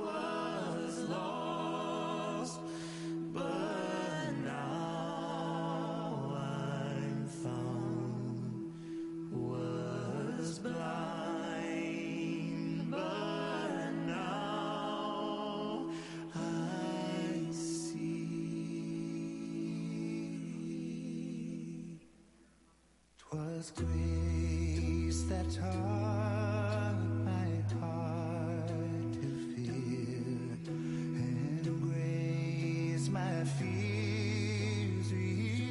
was lost, but now I'm found. Was blind, but now I see. Twas grace that taught fears relieve.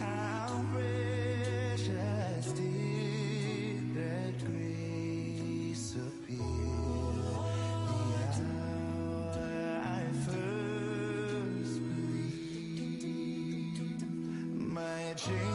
How precious did that grace appear. My chains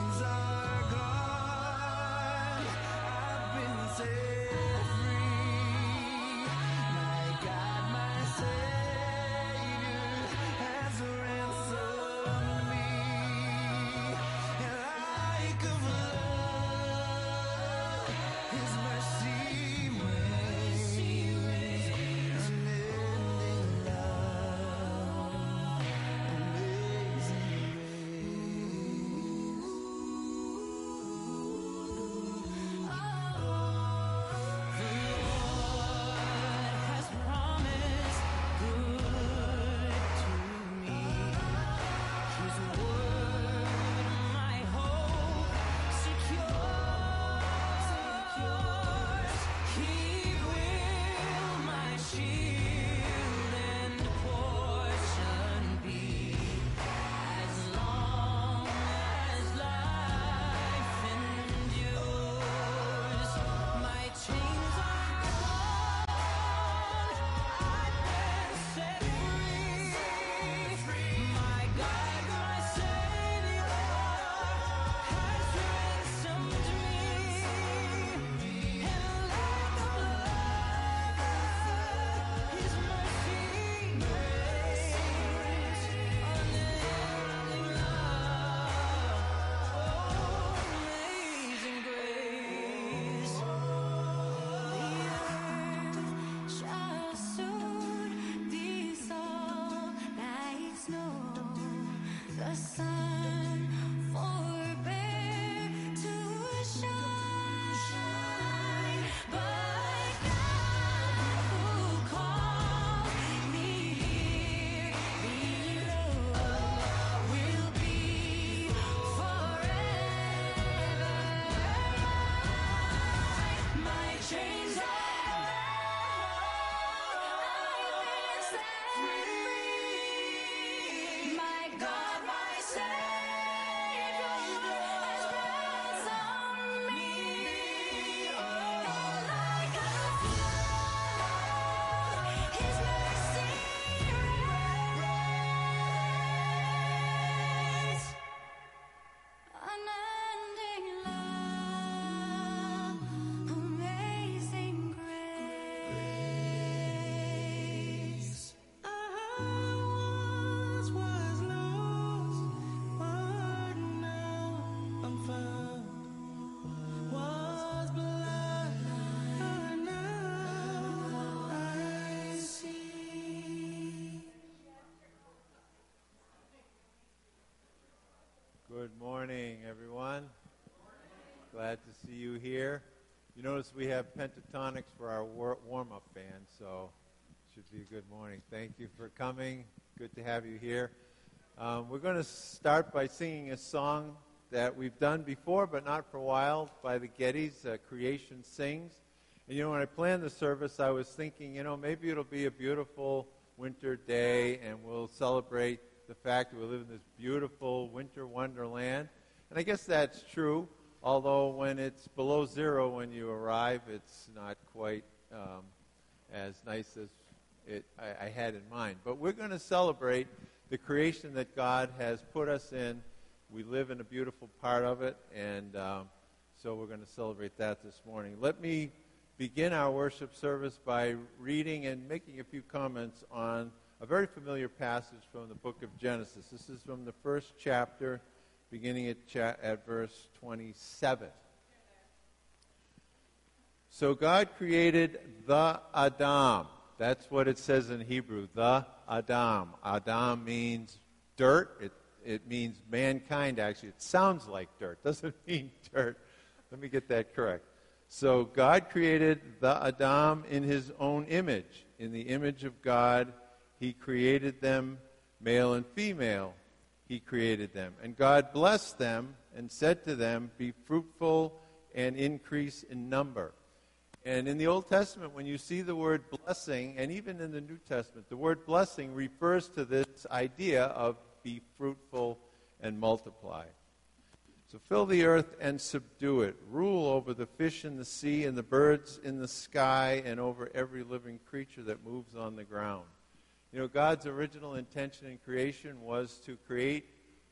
to you here. You notice we have Pentatonix for our war- warm-up band, so it should be a good morning. Thank you for coming. Good to have you here. Um, we're going to start by singing a song that we've done before, but not for a while, by the Gettys, uh, Creation Sings. And you know, when I planned the service, I was thinking, you know, maybe it'll be a beautiful winter day, and we'll celebrate the fact that we live in this beautiful winter wonderland. And I guess that's true, although when it's below zero when you arrive, it's not quite um, as nice as it, I, I had in mind. But we're going to celebrate the creation that God has put us in. We live in a beautiful part of it, and um, so we're going to celebrate that this morning. Let me begin our worship service by reading and making a few comments on a very familiar passage from the book of Genesis. This is from the first chapter, beginning at, cha- at verse 27. So God created the Adam. That's what it says in Hebrew, the Adam. Adam means dirt. It, it means mankind, actually. It sounds like dirt, doesn't mean dirt. Let me get that correct. So God created the Adam in his own image. In the image of God, he created them, male and female. He created them. And God blessed them and said to them, Be fruitful and increase in number. And in the Old Testament, when you see the word blessing, and even in the New Testament, the word blessing refers to this idea of be fruitful and multiply. So fill the earth and subdue it. Rule over the fish in the sea and the birds in the sky and over every living creature that moves on the ground. You know, God's original intention in creation was to create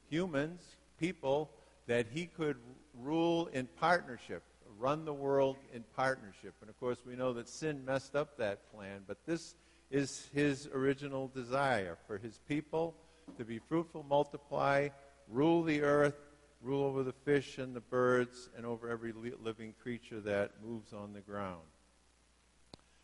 humans, people, that He could rule in partnership, run the world in partnership. And of course, we know that sin messed up that plan, but this is His original desire for His people to be fruitful, multiply, rule the earth, rule over the fish and the birds, and over every living creature that moves on the ground.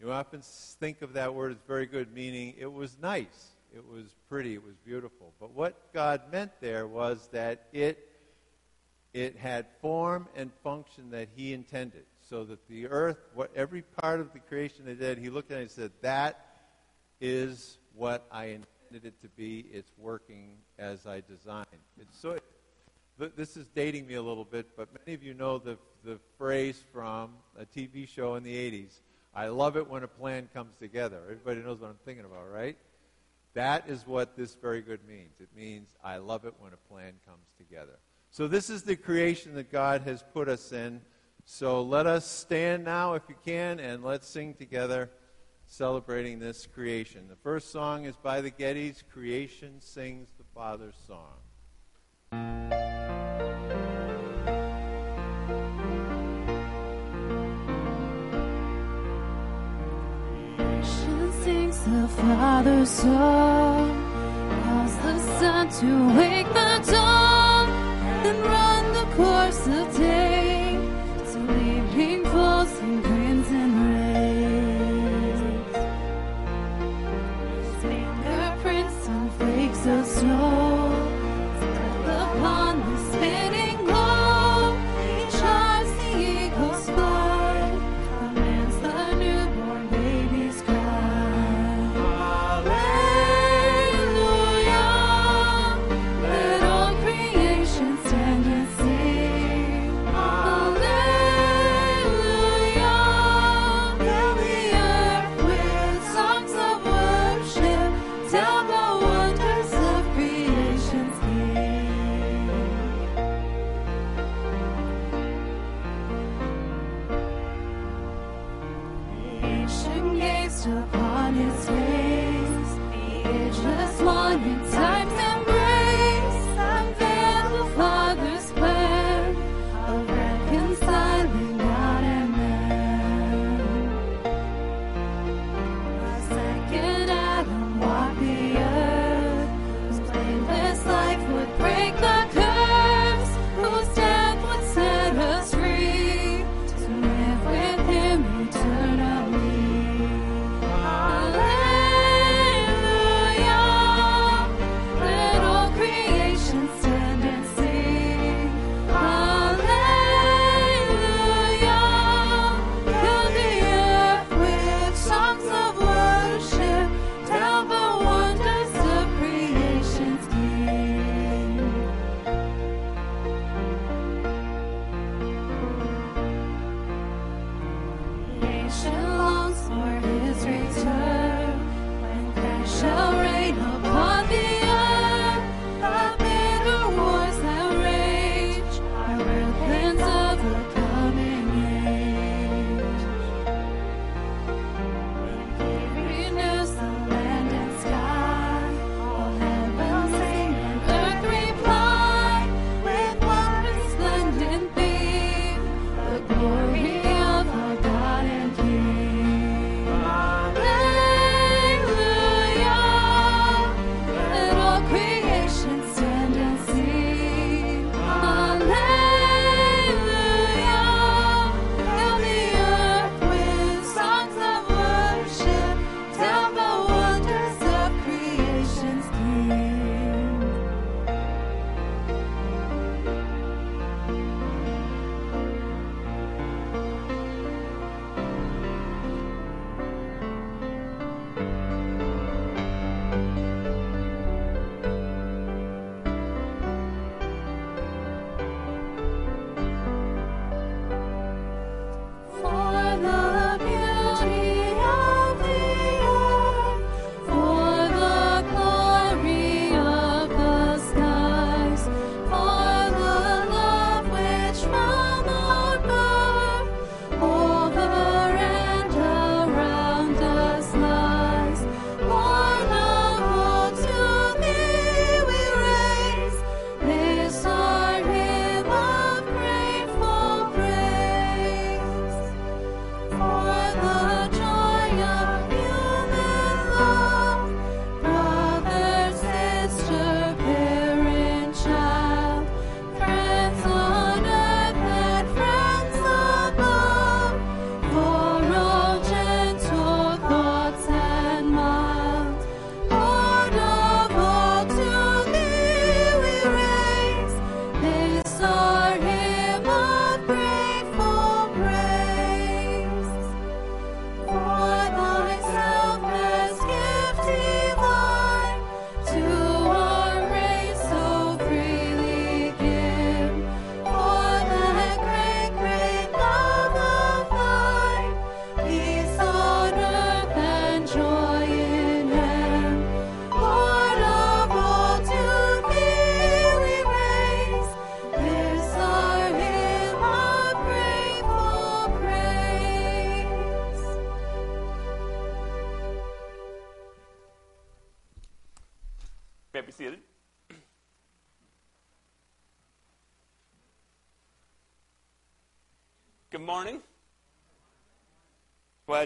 You often think of that word as very good, meaning it was nice, it was pretty, it was beautiful. But what God meant there was that it, it had form and function that he intended. So that the earth, what every part of the creation they did, he looked at it and said, That is what I intended it to be. It's working as I designed. It's so this is dating me a little bit, but many of you know the, the phrase from a TV show in the 80s I love it when a plan comes together. Everybody knows what I'm thinking about, right? That is what this very good means. It means I love it when a plan comes together. So, this is the creation that God has put us in. So, let us stand now, if you can, and let's sing together celebrating this creation. The first song is by the Gettys Creation Sings the Father's Song. Father's song, calls the sun to wake the dawn, and run the course of day,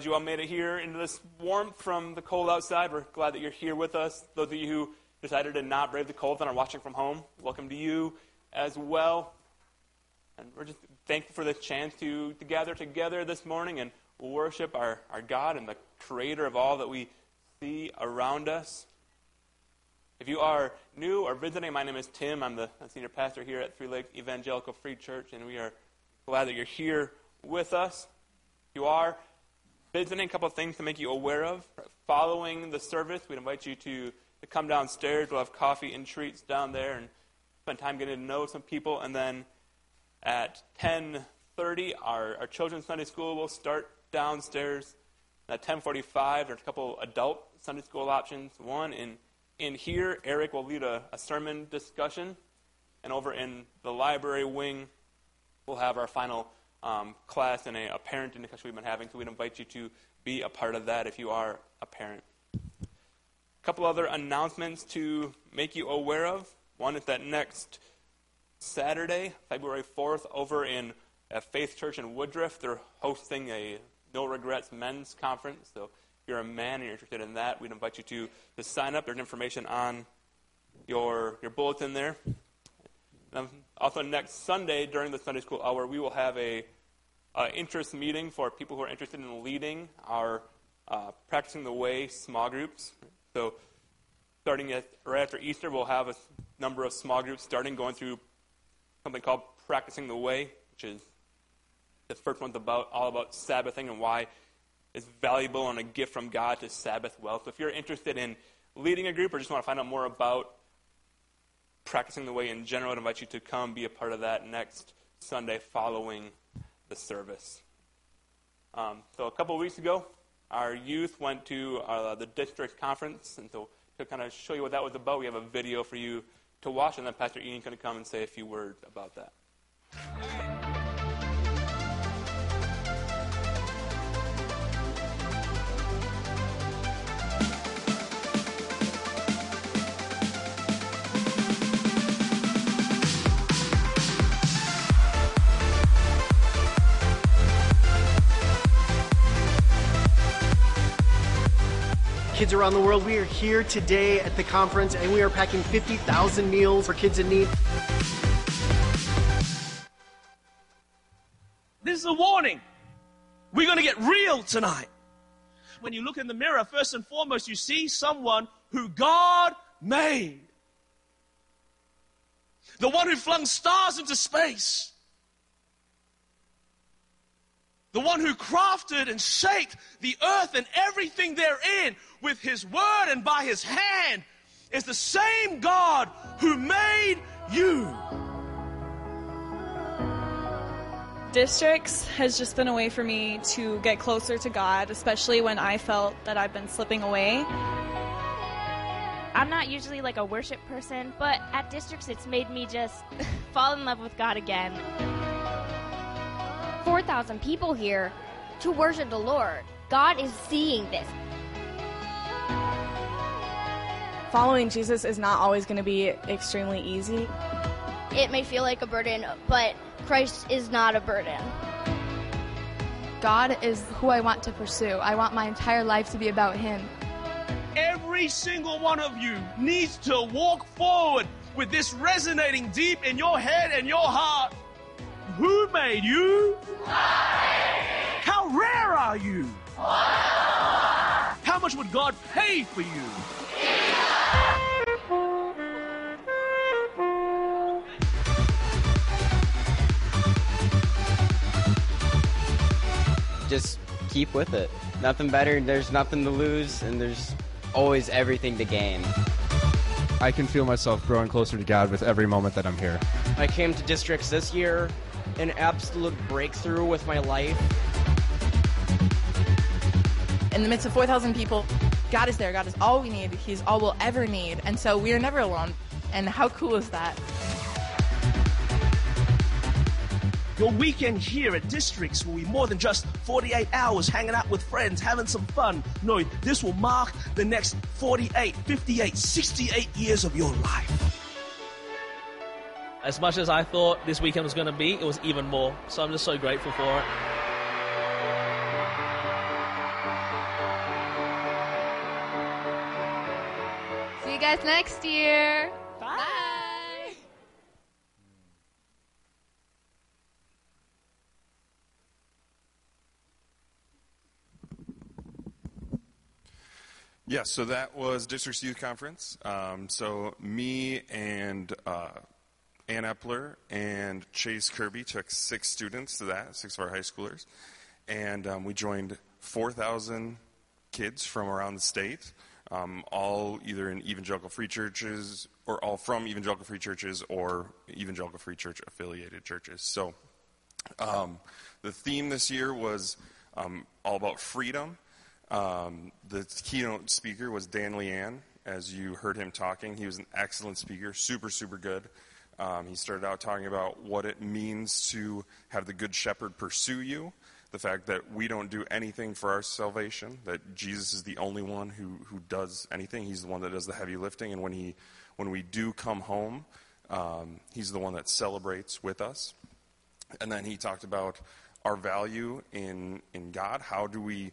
You all made it here into this warmth from the cold outside. We're glad that you're here with us. Those of you who decided to not brave the cold and are watching from home, welcome to you as well. And we're just thankful for the chance to, to gather together this morning and worship our, our God and the creator of all that we see around us. If you are new or visiting, my name is Tim. I'm the senior pastor here at Three Lake Evangelical Free Church, and we are glad that you're here with us. If you are visiting, a couple of things to make you aware of. Following the service, we'd invite you to, to come downstairs. We'll have coffee and treats down there and spend time getting to know some people. And then at 10.30, our, our children's Sunday school will start downstairs. At 10.45, there's a couple adult Sunday school options. One in, in here, Eric will lead a, a sermon discussion. And over in the library wing, we'll have our final um, class and a, a parenting discussion we've been having. So we'd invite you to be a part of that if you are a parent. A couple other announcements to make you aware of. One is that next Saturday, February 4th, over in at Faith Church in Woodruff, they're hosting a No Regrets Men's Conference. So if you're a man and you're interested in that, we'd invite you to, to sign up. There's information on your, your bulletin there. Um, also, next Sunday during the Sunday school hour, we will have a uh, interest meeting for people who are interested in leading our uh, practicing the way small groups. So, starting at right after Easter, we'll have a number of small groups starting going through something called practicing the way, which is the first one's about all about Sabbathing and why it's valuable and a gift from God to Sabbath well. So, if you're interested in leading a group or just want to find out more about practicing the way in general, I'd invite you to come be a part of that next Sunday following the service. Um, so a couple of weeks ago, our youth went to uh, the district conference, and so to kind of show you what that was about, we have a video for you to watch, and then Pastor Ian to come and say a few words about that. Kids around the world, we are here today at the conference and we are packing 50,000 meals for kids in need. This is a warning. We're going to get real tonight. When you look in the mirror, first and foremost, you see someone who God made. The one who flung stars into space. The one who crafted and shaped the earth and everything therein with his word and by his hand is the same God who made you. Districts has just been a way for me to get closer to God, especially when I felt that I've been slipping away. I'm not usually like a worship person, but at districts it's made me just fall in love with God again. 4,000 people here to worship the Lord. God is seeing this. Following Jesus is not always going to be extremely easy. It may feel like a burden, but Christ is not a burden. God is who I want to pursue. I want my entire life to be about Him. Every single one of you needs to walk forward with this resonating deep in your head and your heart. Who made you? How rare are you? How much would God pay for you? just keep with it. Nothing better, there's nothing to lose, and there's always everything to gain. I can feel myself growing closer to God with every moment that I'm here. I came to districts this year, an absolute breakthrough with my life. In the midst of 4,000 people, God is there. God is all we need. He's all we'll ever need. And so we are never alone. And how cool is that? Your weekend here at Districts will be more than just 48 hours hanging out with friends, having some fun. No, this will mark the next 48, 58, 68 years of your life. As much as I thought this weekend was going to be, it was even more. So I'm just so grateful for it. See you guys next year. Bye. Yes, so that was District's Youth Conference. Um, so me and uh, Ann Epler and Chase Kirby took six students to that, six of our high schoolers, and um, we joined 4,000 kids from around the state, um, all either in evangelical free churches or all from evangelical free churches or evangelical free church affiliated churches. So um, the theme this year was um, all about freedom. Um, the keynote speaker was Dan Leanne. As you heard him talking, he was an excellent speaker, super, super good. Um, he started out talking about what it means to have the Good Shepherd pursue you, the fact that we don't do anything for our salvation, that Jesus is the only one who, who does anything. He's the one that does the heavy lifting, and when, he, when we do come home, um, he's the one that celebrates with us. And then he talked about our value in, in God. How do we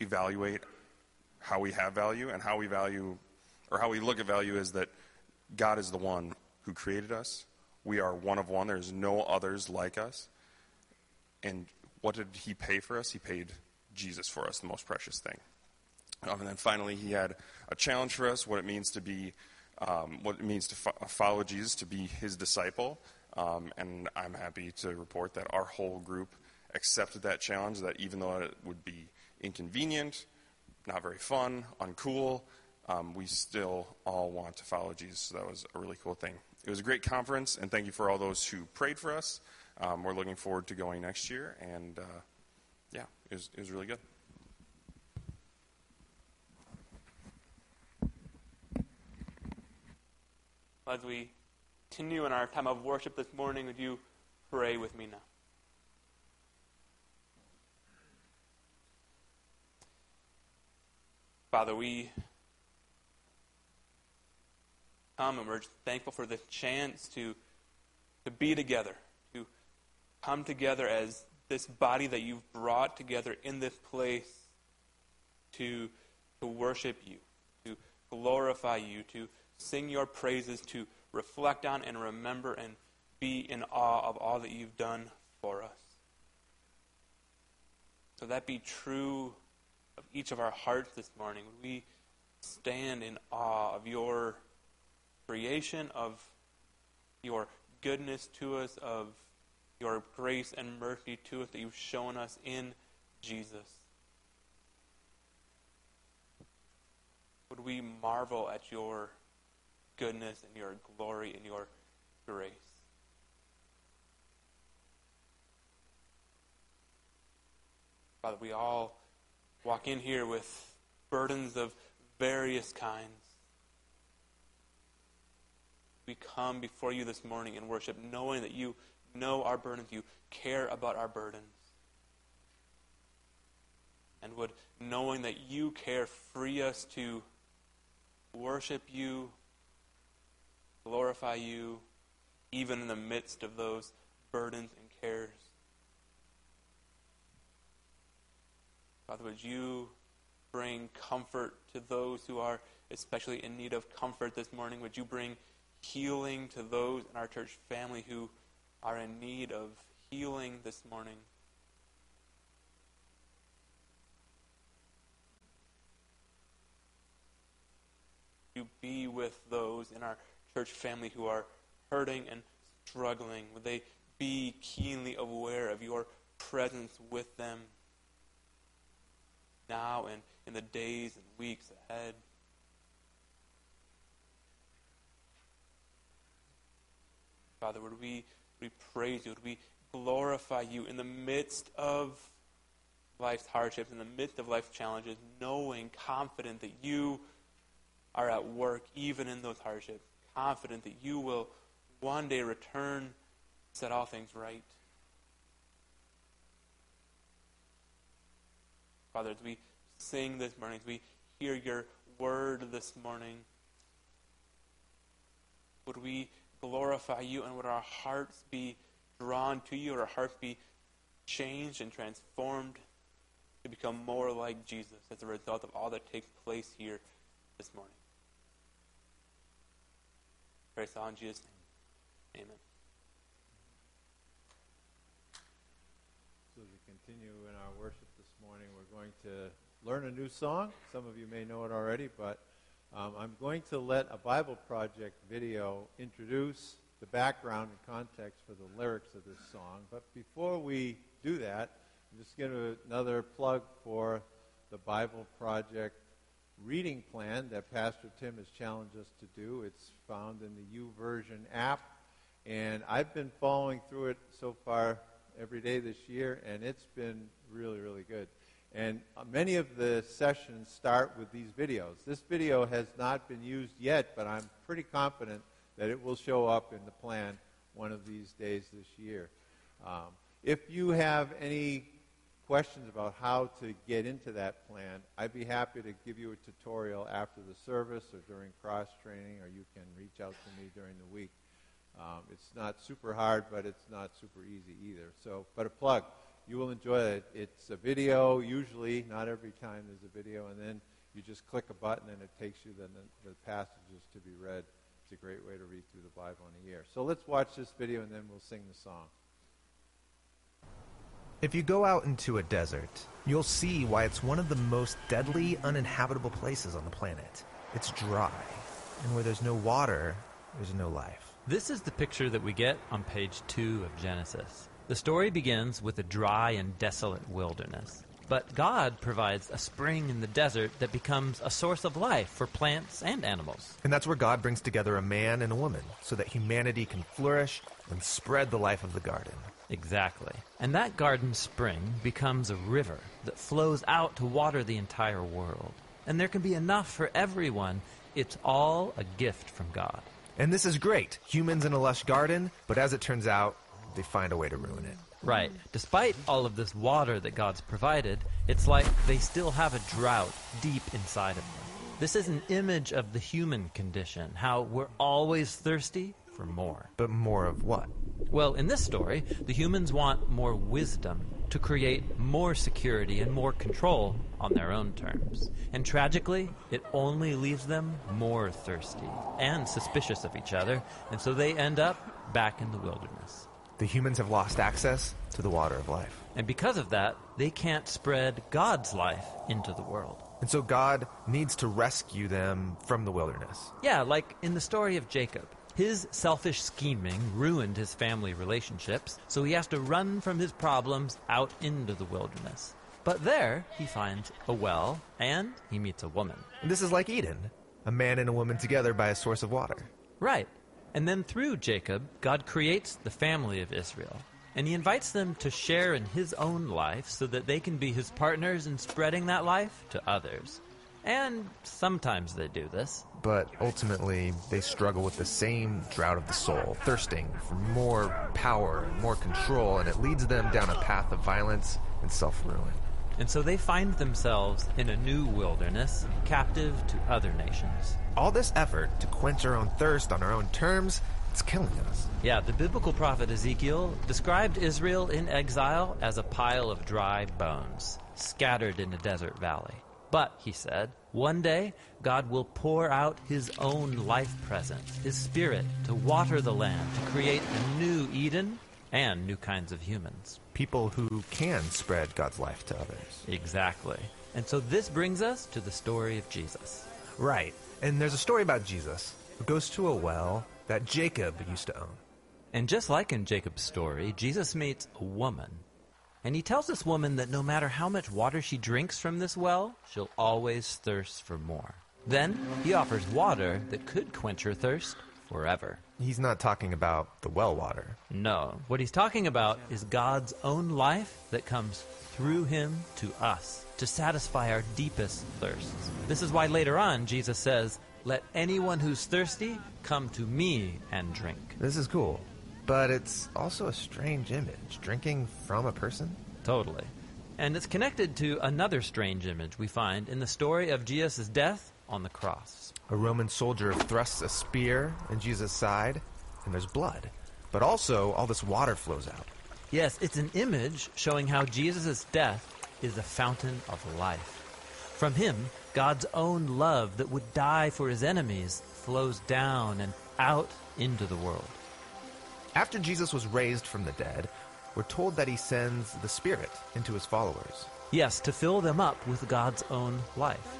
evaluate how we have value and how we value, or how we look at value is that God is the one who created us. We are one of one. There's no others like us. And what did he pay for us? He paid Jesus for us, the most precious thing. Um, and then finally, he had a challenge for us what it means to be, um, what it means to fo- follow Jesus, to be his disciple. Um, and I'm happy to report that our whole group accepted that challenge, that even though it would be inconvenient, not very fun, uncool, um, we still all want to follow Jesus. So that was a really cool thing. It was a great conference, and thank you for all those who prayed for us. Um, we're looking forward to going next year, and uh, yeah, it was, it was really good. As we continue in our time of worship this morning, would you pray with me now? Father, we come and we're thankful for the chance to, to be together, to come together as this body that you've brought together in this place to, to worship you, to glorify you, to sing your praises, to reflect on and remember and be in awe of all that you've done for us. So that be true of each of our hearts this morning. Would we stand in awe of your creation, of your goodness to us, of your grace and mercy to us that you've shown us in Jesus? Would we marvel at your goodness and your glory and your grace? Father, we all walk in here with burdens of various kinds. We come before you this morning in worship knowing that you know our burdens, you care about our burdens. And would, knowing that you care, free us to worship you, glorify you, even in the midst of those burdens and cares. Father, would you bring comfort to those who are especially in need of comfort this morning? Would you bring healing to those in our church family who are in need of healing this morning? You be with those in our church family who are hurting and struggling. Would they be keenly aware of your presence with them? now and in the days and weeks ahead. Father, would we, we praise you? Would we glorify you in the midst of life's hardships, in the midst of life's challenges, knowing, confident that you are at work even in those hardships, confident that you will one day return, set all things right. Father, as we sing this morning, as we hear your word this morning, would we glorify you and would our hearts be drawn to you, would our hearts be changed and transformed to become more like Jesus as a result of all that takes place here this morning. Praise God in Jesus' name. Amen. So as we continue in our worship this morning, we're going to learn a new song. Some of you may know it already, but um, I'm going to let a Bible Project video introduce the background and context for the lyrics of this song. But before we do that, I'm just going to another plug for the Bible Project reading plan that Pastor Tim has challenged us to do. It's found in the YouVersion app, and I've been following through it so far every day this year, and it's been really, really good. And many of the sessions start with these videos. This video has not been used yet, but I'm pretty confident that it will show up in the plan one of these days this year. Um, if you have any questions about how to get into that plan, I'd be happy to give you a tutorial after the service or during cross training, or you can reach out to me during the week. Um, it's not super hard, but it's not super easy either. So, but a plug, you will enjoy it. It's a video, usually, not every time there's a video, and then you just click a button and it takes you then the, the passages to be read. It's a great way to read through the Bible in a year. So let's watch this video and then we'll sing the song. If you go out into a desert, you'll see why it's one of the most deadly, uninhabitable places on the planet. It's dry, and where there's no water, there's no life. This is the picture that we get on page 2 of Genesis. The story begins with a dry and desolate wilderness. But God provides a spring in the desert that becomes a source of life for plants and animals. And that's where God brings together a man and a woman so that humanity can flourish and spread the life of the garden. Exactly. And that garden spring becomes a river that flows out to water the entire world. And there can be enough for everyone. It's all a gift from God. And this is great. Humans in a lush garden, but as it turns out, they find a way to ruin it. Right. Despite all of this water that God's provided, it's like they still have a drought deep inside of them. This is an image of the human condition, how we're always thirsty for more. But more of what? Well, in this story, the humans want more wisdom to create more security and more control on their own terms. And tragically, it only leaves them more thirsty and suspicious of each other, and so they end up back in the wilderness. The humans have lost access to the water of life. And because of that, they can't spread God's life into the world. And so God needs to rescue them from the wilderness. Yeah, like in the story of Jacob. His selfish scheming ruined his family relationships, so he has to run from his problems out into the wilderness. But there, he finds a well and he meets a woman. And this is like Eden a man and a woman together by a source of water. Right. And then through Jacob, God creates the family of Israel. And he invites them to share in his own life so that they can be his partners in spreading that life to others. And sometimes they do this. But ultimately, they struggle with the same drought of the soul, thirsting for more power and more control, and it leads them down a path of violence and self ruin. And so they find themselves in a new wilderness, captive to other nations. All this effort to quench our own thirst on our own terms, it's killing us. Yeah, the biblical prophet Ezekiel described Israel in exile as a pile of dry bones, scattered in a desert valley. But, he said, one day God will pour out his own life presence, his spirit, to water the land, to create a new Eden and new kinds of humans. People who can spread God's life to others. Exactly. And so this brings us to the story of Jesus. Right. And there's a story about Jesus who goes to a well that Jacob used to own. And just like in Jacob's story, Jesus meets a woman. And he tells this woman that no matter how much water she drinks from this well, she'll always thirst for more. Then he offers water that could quench her thirst forever. He's not talking about the well water. No. What he's talking about is God's own life that comes through him to us to satisfy our deepest thirsts. This is why later on Jesus says, Let anyone who's thirsty come to me and drink. This is cool. But it's also a strange image. Drinking from a person? Totally. And it's connected to another strange image we find in the story of Jesus' death on the cross. A Roman soldier thrusts a spear in Jesus' side, and there's blood. But also, all this water flows out. Yes, it's an image showing how Jesus' death is the fountain of life. From him, God's own love that would die for his enemies flows down and out into the world. After Jesus was raised from the dead, we're told that he sends the Spirit into his followers. Yes, to fill them up with God's own life.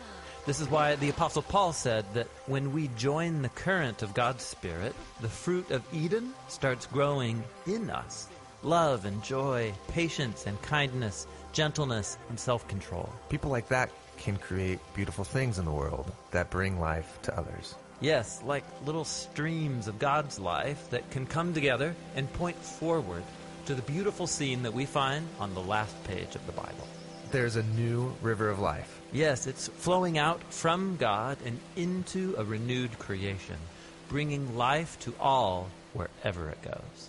This is why the Apostle Paul said that when we join the current of God's Spirit, the fruit of Eden starts growing in us love and joy, patience and kindness, gentleness and self control. People like that can create beautiful things in the world that bring life to others. Yes, like little streams of God's life that can come together and point forward to the beautiful scene that we find on the last page of the Bible. There's a new river of life. Yes, it's flowing out from God and into a renewed creation, bringing life to all wherever it goes.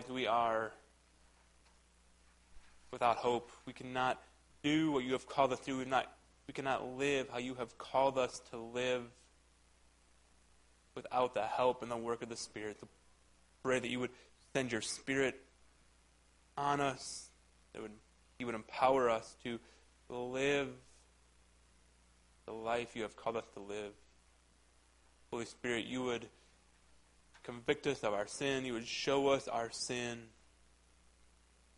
Lives, we are without hope. We cannot do what you have called us to. We, not, we cannot live how you have called us to live without the help and the work of the Spirit. So pray that you would send your Spirit on us, that would, you would empower us to live the life you have called us to live. Holy Spirit, you would convict us of our sin. You would show us our sin.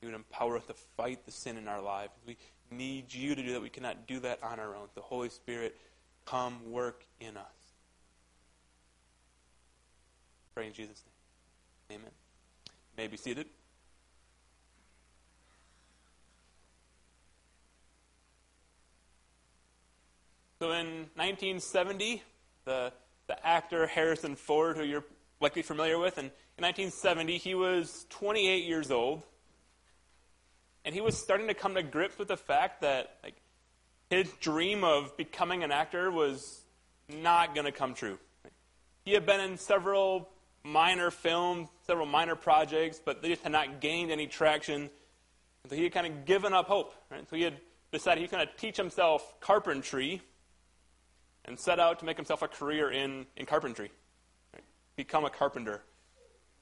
You would empower us to fight the sin in our lives. We need you to do that. We cannot do that on our own. The Holy Spirit, come work in us. Pray in Jesus' name. Amen. You may be seated. So in 1970, the, the actor Harrison Ford, who you're likely familiar with, and in 1970, he was 28 years old. And he was starting to come to grips with the fact that like, his dream of becoming an actor was not going to come true. He had been in several minor films, several minor projects, but they just had not gained any traction. So he had kind of given up hope. Right? So he had decided he was going to teach himself carpentry and set out to make himself a career in, in carpentry? Become a carpenter.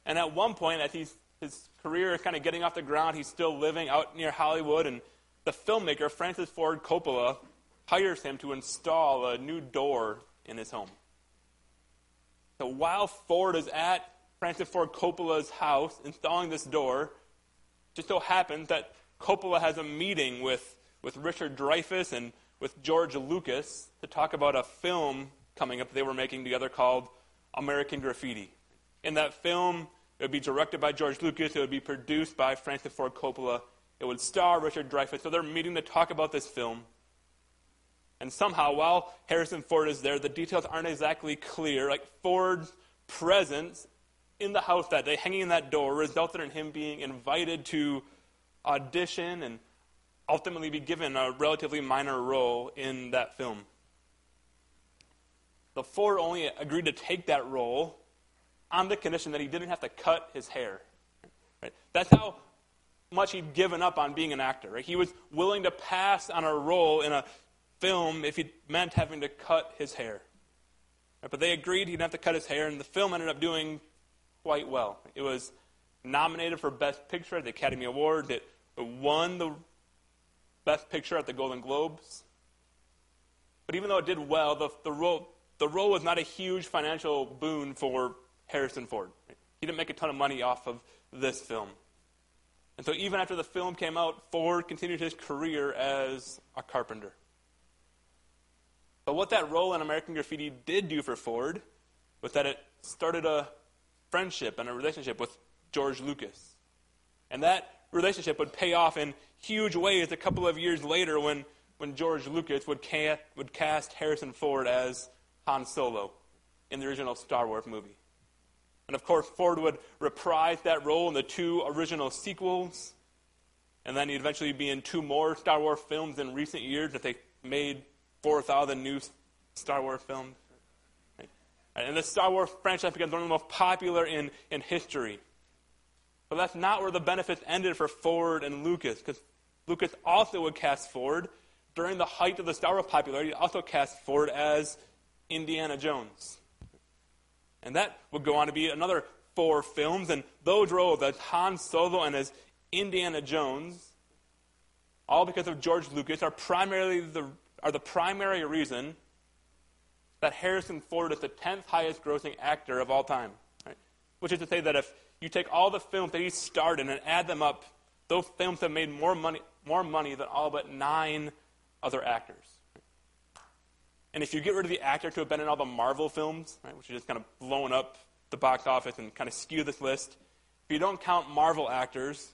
And at one point, as he's, his career is kind of getting off the ground, he's still living out near Hollywood, and the filmmaker, Francis Ford Coppola, hires him to install a new door in his home. So while Ford is at Francis Ford Coppola's house installing this door, just so happens that Coppola has a meeting with, with Richard Dreyfuss and with George Lucas to talk about a film coming up they were making together called American Graffiti. In that film, it would be directed by George Lucas, it would be produced by Francis Ford Coppola, it would star Richard Dreyfuss. So they're meeting to talk about this film. And somehow, while Harrison Ford is there, the details aren't exactly clear. Like Ford's presence in the house that day, hanging in that door, resulted in him being invited to audition and ultimately be given a relatively minor role in that film. The Ford only agreed to take that role on the condition that he didn't have to cut his hair. Right? That's how much he'd given up on being an actor. Right? He was willing to pass on a role in a film if it meant having to cut his hair. Right? But they agreed he'd have to cut his hair, and the film ended up doing quite well. It was nominated for Best Picture at the Academy Awards. It won the Best Picture at the Golden Globes. But even though it did well, the, the, role, the role was not a huge financial boon for Harrison Ford. He didn't make a ton of money off of this film. And so even after the film came out, Ford continued his career as a carpenter. But what that role in American Graffiti did do for Ford was that it started a friendship and a relationship with George Lucas. And that relationship would pay off in huge ways a couple of years later when, when George Lucas would, ca- would cast Harrison Ford as Han Solo in the original Star Wars movie. And of course, Ford would reprise that role in the two original sequels. And then he'd eventually be in two more Star Wars films in recent years that they made 4,000 new Star Wars films. And the Star Wars franchise becomes one of the most popular in, in history. But that's not where the benefits ended for Ford and Lucas, because Lucas also would cast Ford during the height of the Star Wars popularity, he also cast Ford as Indiana Jones. And that would go on to be another four films, and those roles as Han Solo and as Indiana Jones, all because of George Lucas, are primarily the, are the primary reason that Harrison Ford is the 10th highest grossing actor of all time. Right? Which is to say that if you take all the films that he starred in and add them up, those films have made more money, more money than all but nine other actors. And if you get rid of the actor to have been in all the Marvel films, right, which are just kind of blowing up the box office and kind of skew this list, if you don't count Marvel actors,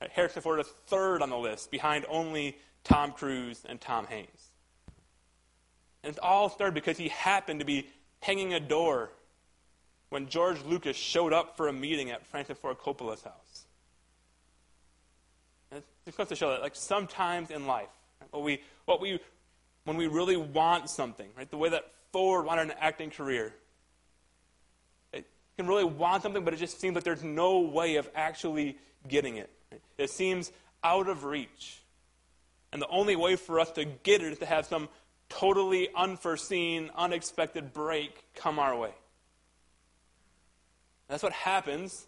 right, Harrison Ford is third on the list, behind only Tom Cruise and Tom Hanks. And it's all started because he happened to be hanging a door when George Lucas showed up for a meeting at Francis Ford Coppola's house. And it goes to show that, like, sometimes in life, what we, what we, when we really want something, right, the way that Ford wanted an acting career, it can really want something, but it just seems like there's no way of actually getting it. Right? It seems out of reach. And the only way for us to get it is to have some totally unforeseen, unexpected break come our way. That's what happens,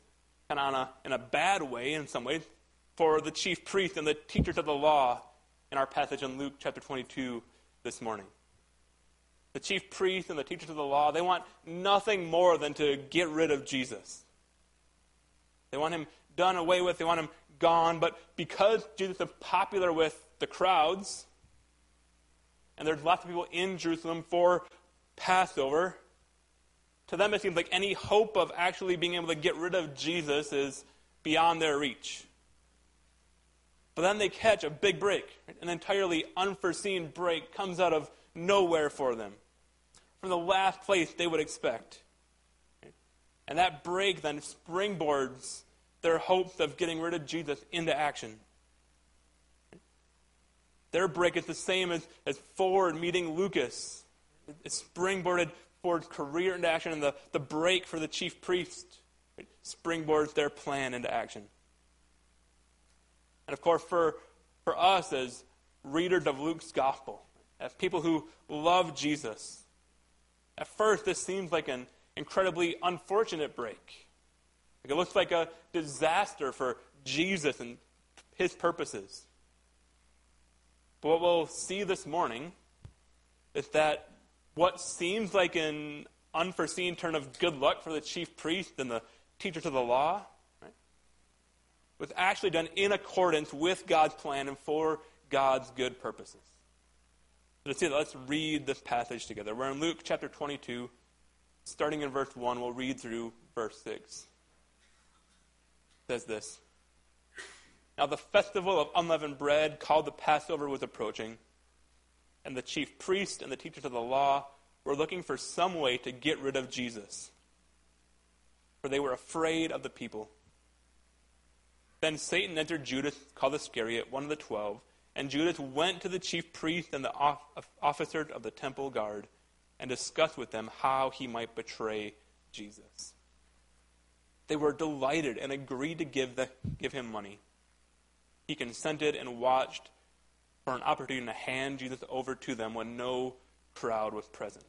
kind of a, in a bad way in some ways, for the chief priest and the teachers of the law in our passage in Luke chapter 22 this morning. The chief priests and the teachers of the law, they want nothing more than to get rid of Jesus. They want him done away with, they want him gone, but because Jesus is popular with the crowds, and there's lots of people in Jerusalem for Passover, to them it seems like any hope of actually being able to get rid of Jesus is beyond their reach. But then they catch a big break. An entirely unforeseen break comes out of nowhere for them, from the last place they would expect. And that break then springboards their hopes of getting rid of Jesus into action. Their break is the same as, as Ford meeting Lucas. It springboarded Ford's career into action, and the, the break for the chief priest springboards their plan into action. And of course, for, for us as readers of Luke's gospel, as people who love Jesus, at first this seems like an incredibly unfortunate break. Like it looks like a disaster for Jesus and his purposes. But what we'll see this morning is that what seems like an unforeseen turn of good luck for the chief priest and the teachers of the law was actually done in accordance with God's plan and for God's good purposes. So to see let's read this passage together. We're in Luke chapter 22, starting in verse 1. We'll read through verse 6. It says this. Now the festival of unleavened bread, called the Passover, was approaching, and the chief priests and the teachers of the law were looking for some way to get rid of Jesus, for they were afraid of the people. Then Satan entered Judas, called Iscariot, one of the twelve, and Judas went to the chief priest and the officers of the temple guard and discussed with them how he might betray Jesus. They were delighted and agreed to give, the, give him money. He consented and watched for an opportunity to hand Jesus over to them when no crowd was present.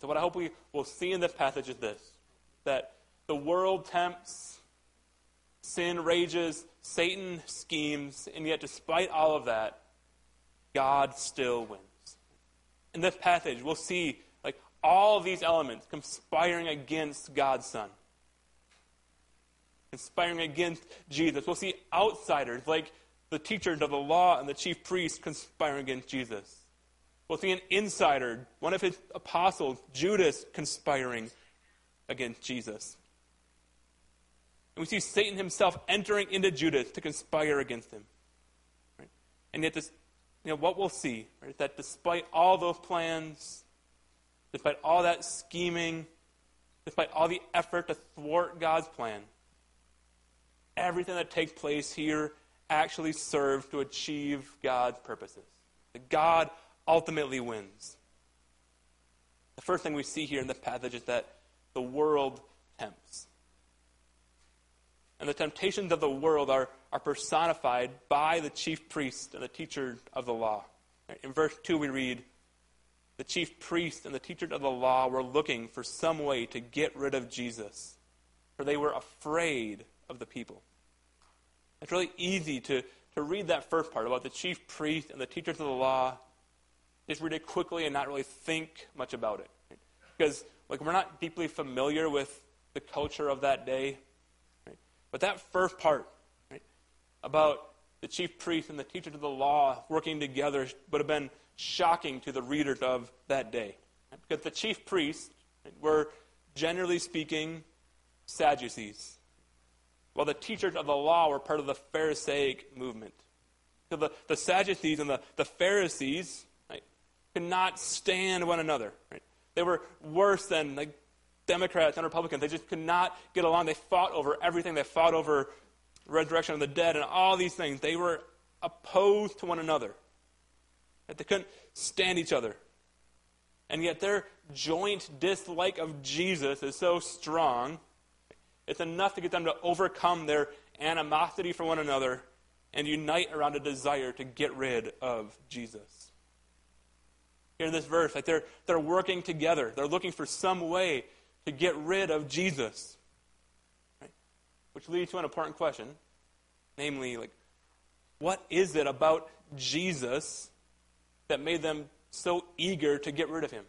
So, what I hope we will see in this passage is this that the world tempts, sin rages, Satan schemes, and yet, despite all of that, God still wins. In this passage, we'll see like all these elements conspiring against God's Son conspiring against Jesus. We'll see outsiders like the teachers of the law and the chief priests conspiring against Jesus. We'll see an insider, one of his apostles, Judas, conspiring against Jesus. And we see Satan himself entering into Judas to conspire against him. Right? And yet, this, you know, what we'll see right, is that despite all those plans, despite all that scheming, despite all the effort to thwart God's plan, everything that takes place here actually serves to achieve God's purposes. That God ultimately wins. The first thing we see here in the passage is that the world tempts. And the temptations of the world are, are personified by the chief priest and the teacher of the law. In verse 2, we read, The chief priest and the teacher of the law were looking for some way to get rid of Jesus, for they were afraid of the people. It's really easy to, to read that first part about the chief priest and the teachers of the law, just read it quickly and not really think much about it. Because like we're not deeply familiar with the culture of that day. But that first part, right, about the chief priest and the teachers of the law working together would have been shocking to the readers of that day. Right? Because the chief priests were, generally speaking, Sadducees, while the teachers of the law were part of the Pharisaic movement. So the, the Sadducees and the, the Pharisees right, could not stand one another. Right? They were worse than like Democrats and Republicans. They just could not get along. They fought over everything. They fought over resurrection of the dead and all these things. They were opposed to one another. That They couldn't stand each other. And yet their joint dislike of Jesus is so strong, it's enough to get them to overcome their animosity for one another and unite around a desire to get rid of Jesus. Here in this verse, like they're, they're working together. They're looking for some way to get rid of Jesus. Right? Which leads to an important question. Namely, like, what is it about Jesus that made them so eager to get rid of him?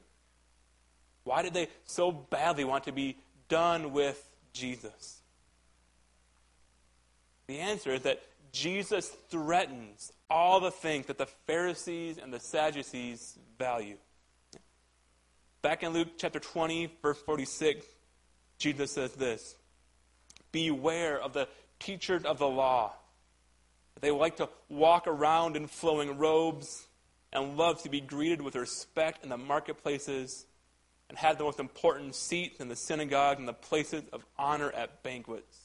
Why did they so badly want to be done with Jesus? The answer is that Jesus threatens all the things that the Pharisees and the Sadducees value. Back in Luke chapter 20, verse 46, Jesus says this Beware of the teachers of the law. They like to walk around in flowing robes and love to be greeted with respect in the marketplaces and have the most important seats in the synagogue and the places of honor at banquets.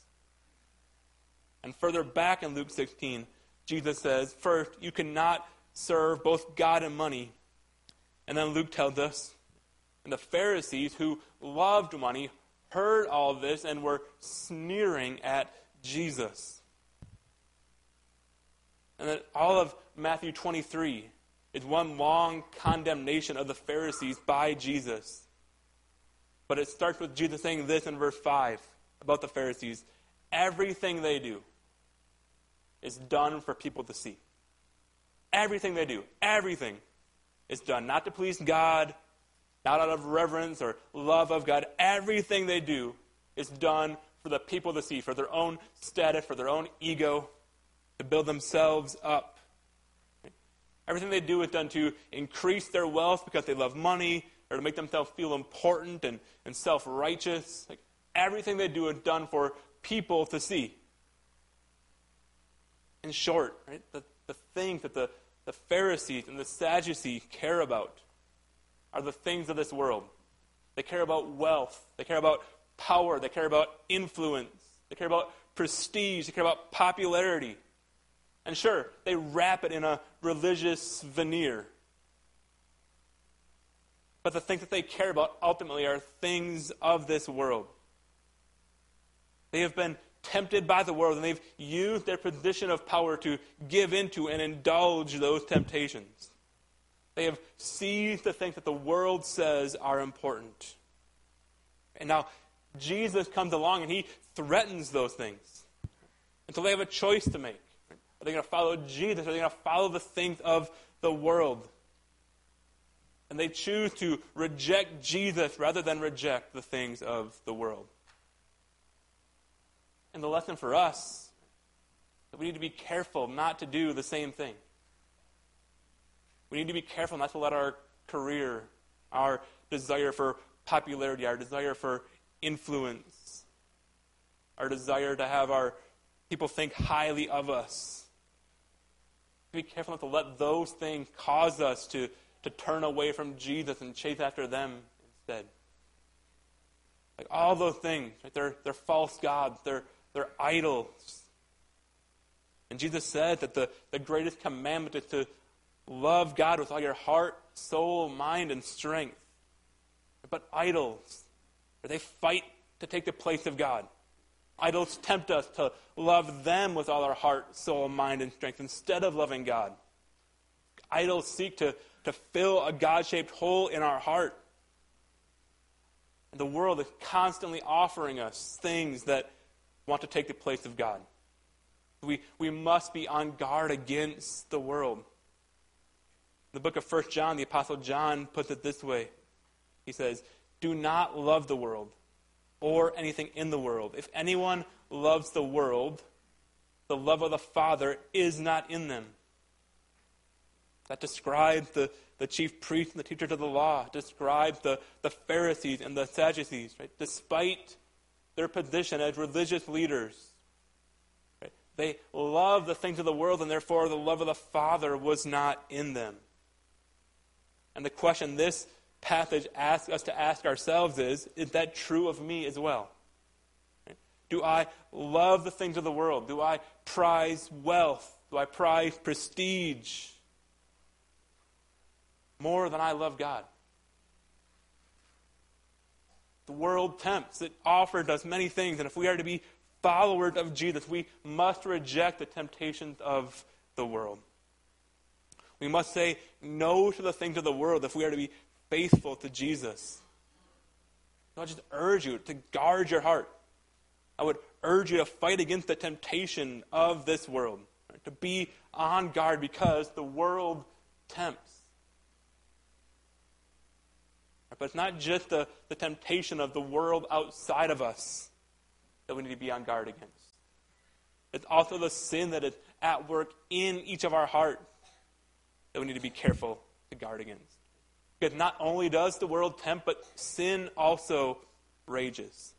And further back in Luke 16, Jesus says, First, you cannot serve both God and money. And then Luke tells us, and the Pharisees who loved money heard all this and were sneering at Jesus. And then all of Matthew 23 is one long condemnation of the Pharisees by Jesus. But it starts with Jesus saying this in verse 5 about the Pharisees everything they do is done for people to see. Everything they do, everything is done not to please God, not out of reverence or love of God. Everything they do is done for the people to see, for their own status, for their own ego, to build themselves up. Everything they do is done to increase their wealth because they love money or to make themselves feel important and, and self righteous. Like, everything they do is done for people to see. In short, right, the, the things that the, the Pharisees and the Sadducees care about are the things of this world. They care about wealth. They care about power. They care about influence. They care about prestige. They care about popularity. And sure, they wrap it in a religious veneer. But the things that they care about ultimately are things of this world. They have been tempted by the world, and they've used their position of power to give into and indulge those temptations. They have seized the things that the world says are important. And now Jesus comes along and he threatens those things. And so they have a choice to make. Are they going to follow Jesus are they going to follow the things of the world? And they choose to reject Jesus rather than reject the things of the world. And the lesson for us that we need to be careful not to do the same thing. We need to be careful not to let our career, our desire for popularity, our desire for influence, our desire to have our people think highly of us. Be careful not to let those things cause us to, to turn away from Jesus and chase after them instead. Like all those things, right? they're, they're false gods, they're, they're idols. And Jesus said that the, the greatest commandment is to love God with all your heart, soul, mind, and strength. But idols, they fight to take the place of God. Idols tempt us to love them with all our heart, soul, mind, and strength instead of loving God. Idols seek to, to fill a God shaped hole in our heart. And the world is constantly offering us things that want to take the place of God. We, we must be on guard against the world. In the book of 1 John, the Apostle John puts it this way He says, Do not love the world or anything in the world. If anyone loves the world, the love of the Father is not in them. That describes the, the chief priests and the teachers of the law, describes the, the Pharisees and the Sadducees. Right? Despite their position as religious leaders, right? they love the things of the world, and therefore the love of the Father was not in them. And the question this passage asks us to ask ourselves is is that true of me as well? Do I love the things of the world? Do I prize wealth? Do I prize prestige more than I love God? The world tempts, it offers us many things, and if we are to be followers of Jesus, we must reject the temptations of the world. We must say no to the things of the world if we are to be faithful to Jesus. I just urge you to guard your heart. I would urge you to fight against the temptation of this world, right? to be on guard because the world tempts. But it's not just the, the temptation of the world outside of us that we need to be on guard against. It's also the sin that is at work in each of our hearts that we need to be careful to guard against. Because not only does the world tempt, but sin also rages.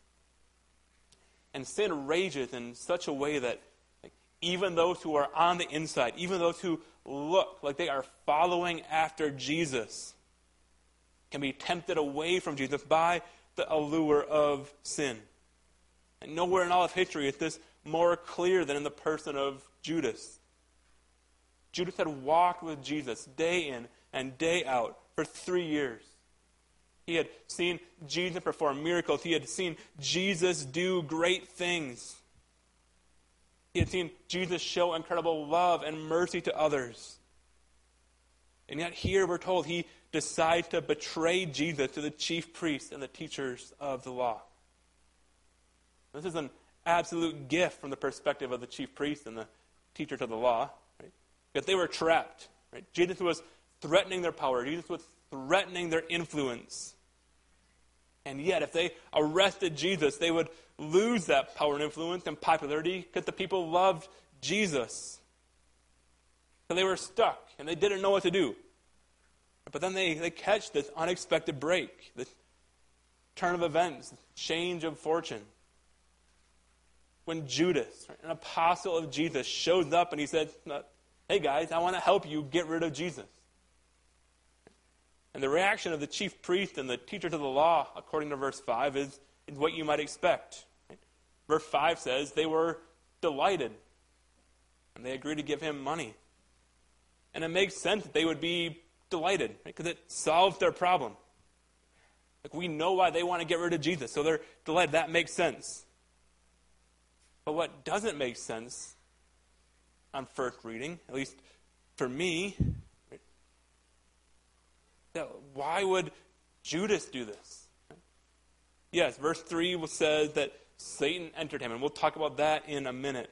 And sin rages in such a way that like, even those who are on the inside, even those who look like they are following after Jesus, can be tempted away from Jesus by the allure of sin. And nowhere in all of history is this more clear than in the person of Judas. Judas had walked with Jesus day in and day out for three years. He had seen Jesus perform miracles. He had seen Jesus do great things. He had seen Jesus show incredible love and mercy to others. And yet, here we're told he decides to betray Jesus to the chief priests and the teachers of the law. This is an absolute gift from the perspective of the chief priests and the teachers of the law. Because they were trapped. Right? Jesus was threatening their power, Jesus was threatening their influence. And yet, if they arrested Jesus, they would lose that power and influence and popularity because the people loved Jesus. So they were stuck and they didn't know what to do. But then they, they catch this unexpected break, this turn of events, change of fortune. When Judas, an apostle of Jesus, shows up and he says, Hey guys, I want to help you get rid of Jesus. And the reaction of the chief priest and the teachers of the law, according to verse 5, is, is what you might expect. Verse 5 says they were delighted and they agreed to give him money. And it makes sense that they would be delighted because right? it solved their problem. Like we know why they want to get rid of Jesus, so they're delighted. That makes sense. But what doesn't make sense on first reading, at least for me, that why would Judas do this? Yes, verse 3 says that Satan entered him, and we'll talk about that in a minute.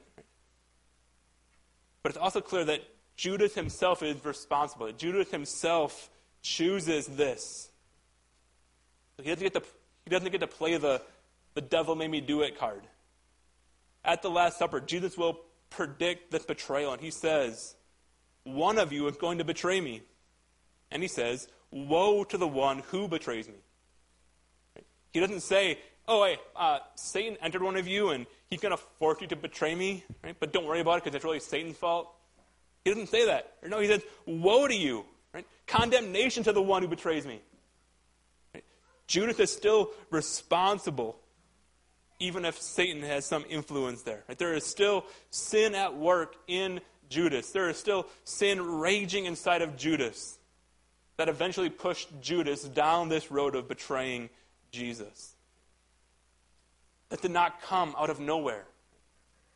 But it's also clear that Judas himself is responsible. Judas himself chooses this. He doesn't get to, he doesn't get to play the, the devil made me do it card. At the Last Supper, Jesus will predict this betrayal, and he says, One of you is going to betray me. And he says, Woe to the one who betrays me. He doesn't say, Oh, hey, uh, Satan entered one of you, and he's going to force you to betray me, right? but don't worry about it because it's really Satan's fault. He doesn't say that. No, he says, Woe to you. Right? Condemnation to the one who betrays me. Right? Judas is still responsible, even if Satan has some influence there. Right? There is still sin at work in Judas. There is still sin raging inside of Judas that eventually pushed Judas down this road of betraying Jesus. That did not come out of nowhere.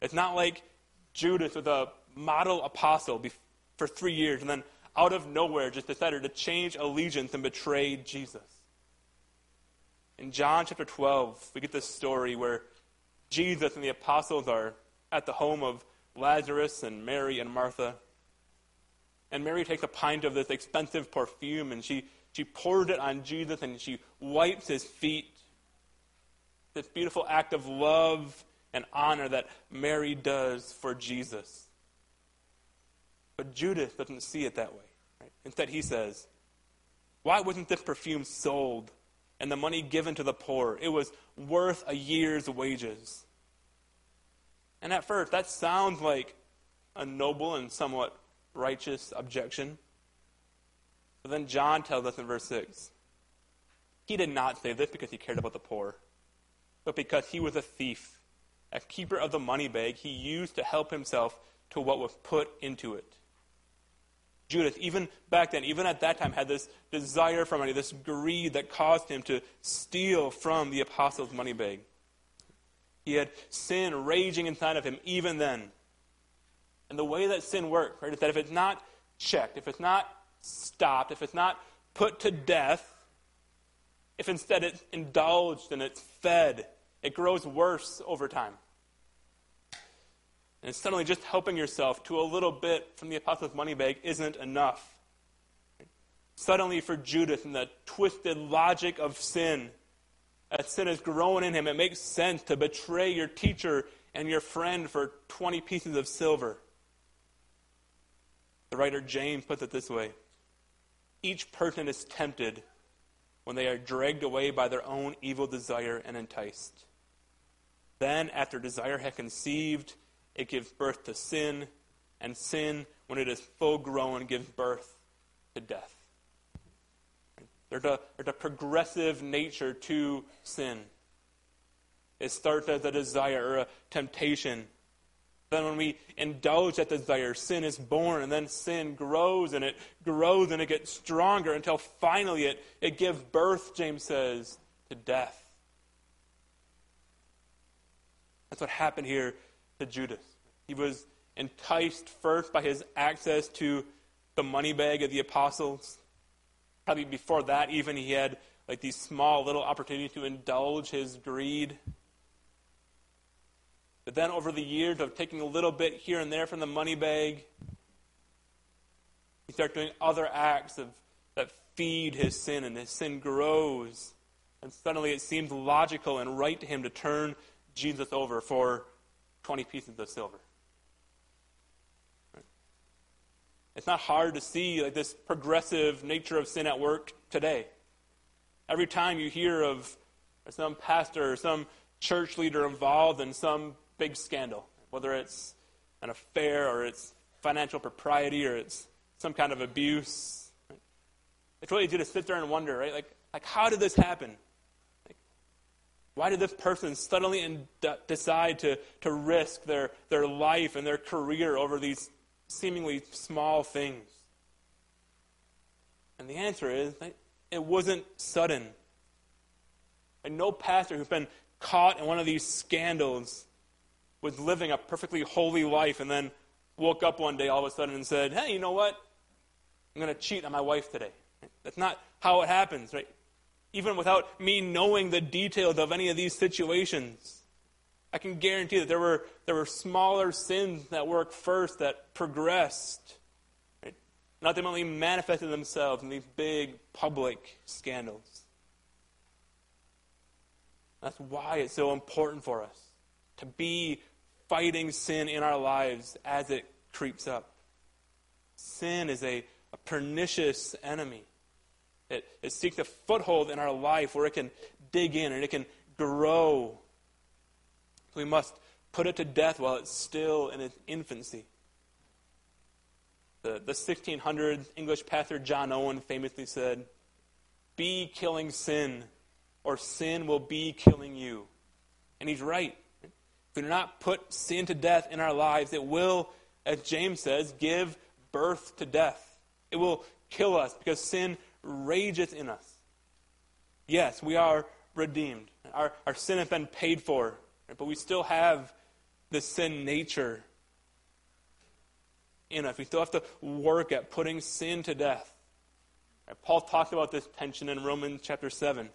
It's not like Judas was a model apostle for three years and then out of nowhere just decided to change allegiance and betray Jesus. In John chapter 12, we get this story where Jesus and the apostles are at the home of Lazarus and Mary and Martha. And Mary takes a pint of this expensive perfume and she, she pours it on Jesus and she wipes his feet. This beautiful act of love and honor that Mary does for Jesus. But Judas doesn't see it that way. Right? Instead, he says, Why wasn't this perfume sold and the money given to the poor? It was worth a year's wages. And at first, that sounds like a noble and somewhat righteous objection. But then John tells us in verse 6 he did not say this because he cared about the poor, but because he was a thief, a keeper of the money bag he used to help himself to what was put into it. Judas, even back then, even at that time, had this desire for money, this greed that caused him to steal from the apostles' money bag. He had sin raging inside of him even then. And the way that sin works, right, is that if it's not checked, if it's not stopped, if it's not put to death, if instead it's indulged and it's fed, it grows worse over time. And suddenly just helping yourself to a little bit from the apostles' money bag isn't enough. Suddenly, for Judas and the twisted logic of sin, as sin is growing in him, it makes sense to betray your teacher and your friend for 20 pieces of silver. The writer James puts it this way Each person is tempted when they are dragged away by their own evil desire and enticed. Then, after desire has conceived, it gives birth to sin, and sin, when it is full grown, gives birth to death. There's a, there's a progressive nature to sin. It starts as a desire or a temptation. Then, when we indulge that desire, sin is born, and then sin grows, and it grows, and it gets stronger until finally it, it gives birth, James says, to death. That's what happened here to Judas. He was enticed first by his access to the money bag of the apostles. Probably before that, even, he had like these small little opportunities to indulge his greed. But then, over the years of taking a little bit here and there from the money bag, he starts doing other acts of, that feed his sin, and his sin grows. And suddenly it seems logical and right to him to turn Jesus over for 20 pieces of silver. It's not hard to see like this progressive nature of sin at work today. Every time you hear of some pastor or some church leader involved in some big scandal, whether it's an affair or it's financial propriety or it's some kind of abuse, it's really easy to sit there and wonder, right? Like, like how did this happen? Why did this person suddenly in, decide to, to risk their, their life and their career over these seemingly small things? And the answer is it wasn't sudden. And no pastor who's been caught in one of these scandals was living a perfectly holy life and then woke up one day all of a sudden and said, hey, you know what? I'm going to cheat on my wife today. That's not how it happens, right? Even without me knowing the details of any of these situations, I can guarantee that there were, there were smaller sins that worked first that progressed, right? and ultimately manifested themselves in these big public scandals. That's why it's so important for us to be fighting sin in our lives as it creeps up. Sin is a, a pernicious enemy. It, it seeks a foothold in our life where it can dig in and it can grow. We must put it to death while it's still in its infancy. The, the 1600s English pastor John Owen famously said, Be killing sin, or sin will be killing you. And he's right. If we do not put sin to death in our lives, it will, as James says, give birth to death. It will kill us because sin rageth in us. Yes, we are redeemed. Our, our sin has been paid for, but we still have the sin nature in us. We still have to work at putting sin to death. Paul talks about this tension in Romans chapter 7.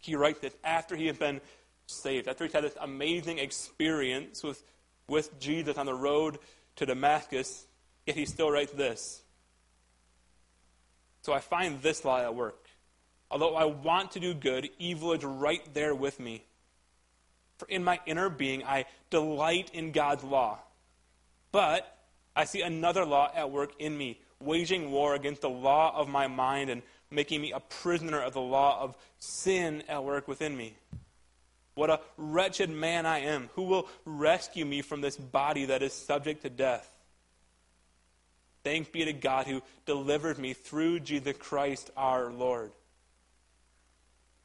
He writes this after he had been saved, after he's had this amazing experience with, with Jesus on the road to Damascus, yet he still writes this. So I find this law at work. Although I want to do good, evil is right there with me. For in my inner being, I delight in God's law. But I see another law at work in me, waging war against the law of my mind and making me a prisoner of the law of sin at work within me. What a wretched man I am. Who will rescue me from this body that is subject to death? Thanks be to God who delivered me through Jesus Christ our Lord.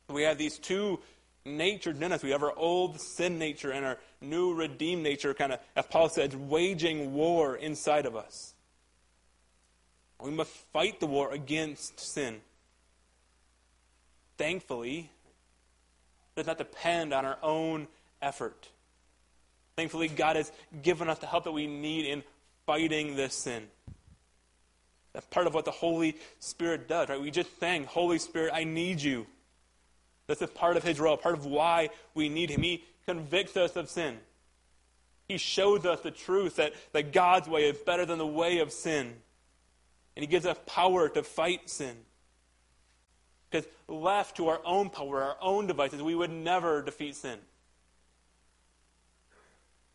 We have these two natures in us. We have our old sin nature and our new redeemed nature, kind of, as Paul says, waging war inside of us. We must fight the war against sin. Thankfully, it does not depend on our own effort. Thankfully, God has given us the help that we need in fighting this sin. That's part of what the Holy Spirit does, right? We just sang, Holy Spirit, I need you. That's a part of his role, part of why we need him. He convicts us of sin. He shows us the truth that, that God's way is better than the way of sin. And he gives us power to fight sin. Because left to our own power, our own devices, we would never defeat sin.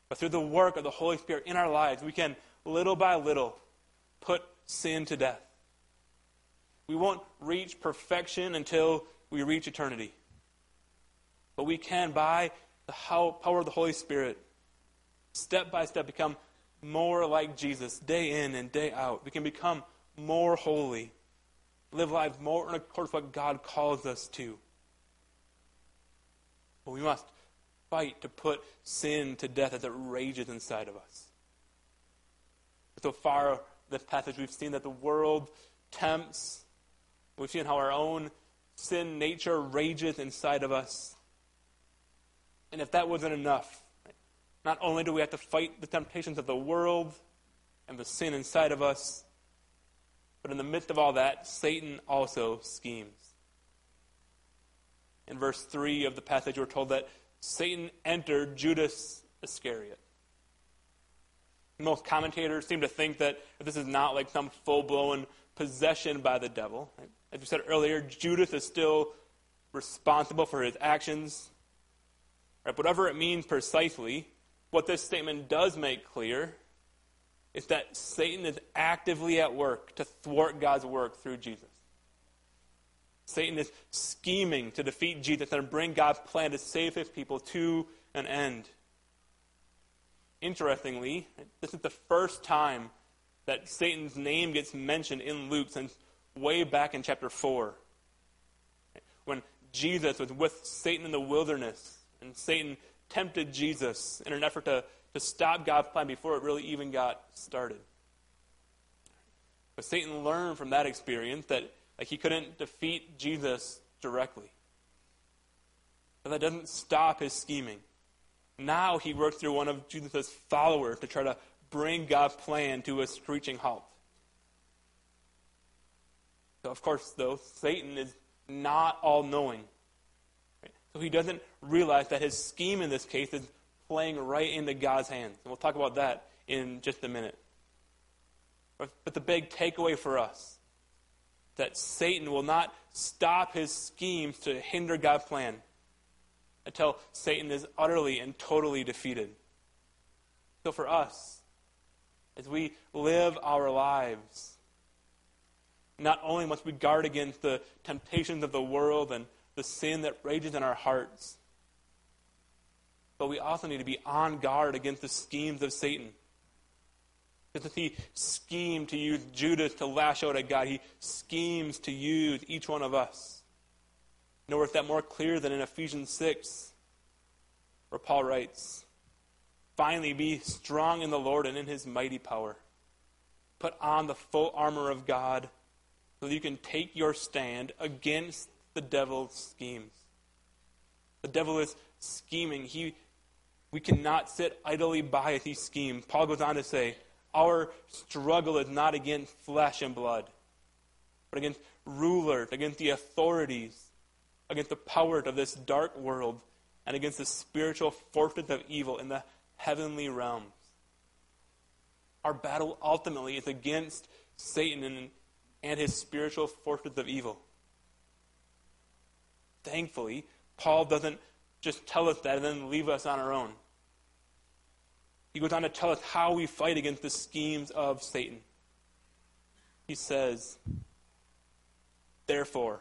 But through the work of the Holy Spirit in our lives, we can little by little put sin to death. We won't reach perfection until we reach eternity. But we can, by the power of the Holy Spirit, step by step become more like Jesus day in and day out. We can become more holy, live lives more in accordance with what God calls us to. But we must fight to put sin to death as it rages inside of us. So far, this passage, we've seen that the world tempts. We've seen how our own sin nature rages inside of us. And if that wasn't enough, not only do we have to fight the temptations of the world and the sin inside of us, but in the midst of all that, Satan also schemes. In verse 3 of the passage, we're told that Satan entered Judas Iscariot. Most commentators seem to think that this is not like some full blown possession by the devil. As we said earlier, Judas is still responsible for his actions. Right? Whatever it means precisely, what this statement does make clear is that Satan is actively at work to thwart God's work through Jesus. Satan is scheming to defeat Jesus and bring God's plan to save his people to an end. Interestingly, this is the first time that Satan's name gets mentioned in Luke since way back in chapter 4. When Jesus was with Satan in the wilderness, and Satan tempted Jesus in an effort to, to stop God's plan before it really even got started. But Satan learned from that experience that like, he couldn't defeat Jesus directly. But that doesn't stop his scheming. Now he works through one of Jesus' followers to try to bring God's plan to a screeching halt. So, of course, though, Satan is not all knowing. So he doesn't realize that his scheme in this case is playing right into God's hands. And we'll talk about that in just a minute. But the big takeaway for us that Satan will not stop his schemes to hinder God's plan until Satan is utterly and totally defeated. So for us, as we live our lives, not only must we guard against the temptations of the world and the sin that rages in our hearts, but we also need to be on guard against the schemes of Satan. Because if he schemed to use Judas to lash out at God, he schemes to use each one of us. Nowhere is that more clear than in Ephesians 6. where Paul writes, Finally, be strong in the Lord and in his mighty power. Put on the full armor of God so that you can take your stand against the devil's schemes. The devil is scheming. He, we cannot sit idly by as he schemes. Paul goes on to say, Our struggle is not against flesh and blood, but against rulers, against the authorities, against the power of this dark world, and against the spiritual forces of evil in the heavenly realms. Our battle ultimately is against Satan and, and his spiritual forces of evil. Thankfully, Paul doesn't just tell us that and then leave us on our own. He goes on to tell us how we fight against the schemes of Satan. He says, Therefore,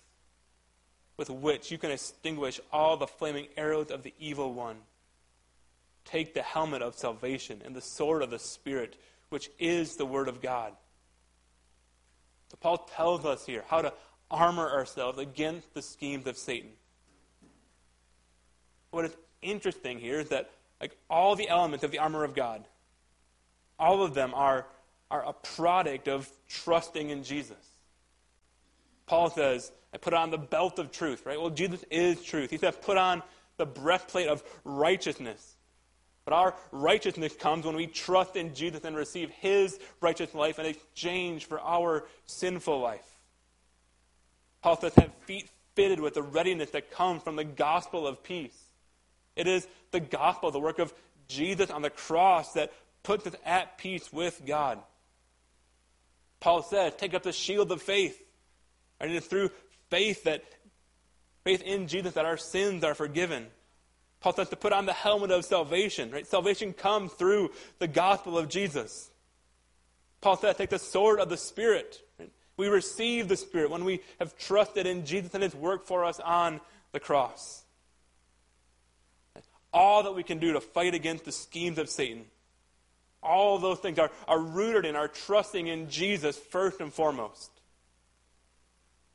with which you can extinguish all the flaming arrows of the evil one. Take the helmet of salvation and the sword of the Spirit, which is the Word of God. So Paul tells us here how to armor ourselves against the schemes of Satan. What is interesting here is that like all the elements of the armor of God, all of them are, are a product of trusting in Jesus. Paul says, I put on the belt of truth, right? Well, Jesus is truth. He says, put on the breastplate of righteousness. But our righteousness comes when we trust in Jesus and receive his righteous life in exchange for our sinful life. Paul says, have feet fitted with the readiness that comes from the gospel of peace. It is the gospel, the work of Jesus on the cross, that puts us at peace with God. Paul says, take up the shield of faith. And it is through faith that faith in Jesus that our sins are forgiven. Paul says to put on the helmet of salvation, right? Salvation comes through the gospel of Jesus. Paul says, take the sword of the Spirit. Right? We receive the Spirit when we have trusted in Jesus and his work for us on the cross. All that we can do to fight against the schemes of Satan, all those things are, are rooted in our trusting in Jesus first and foremost.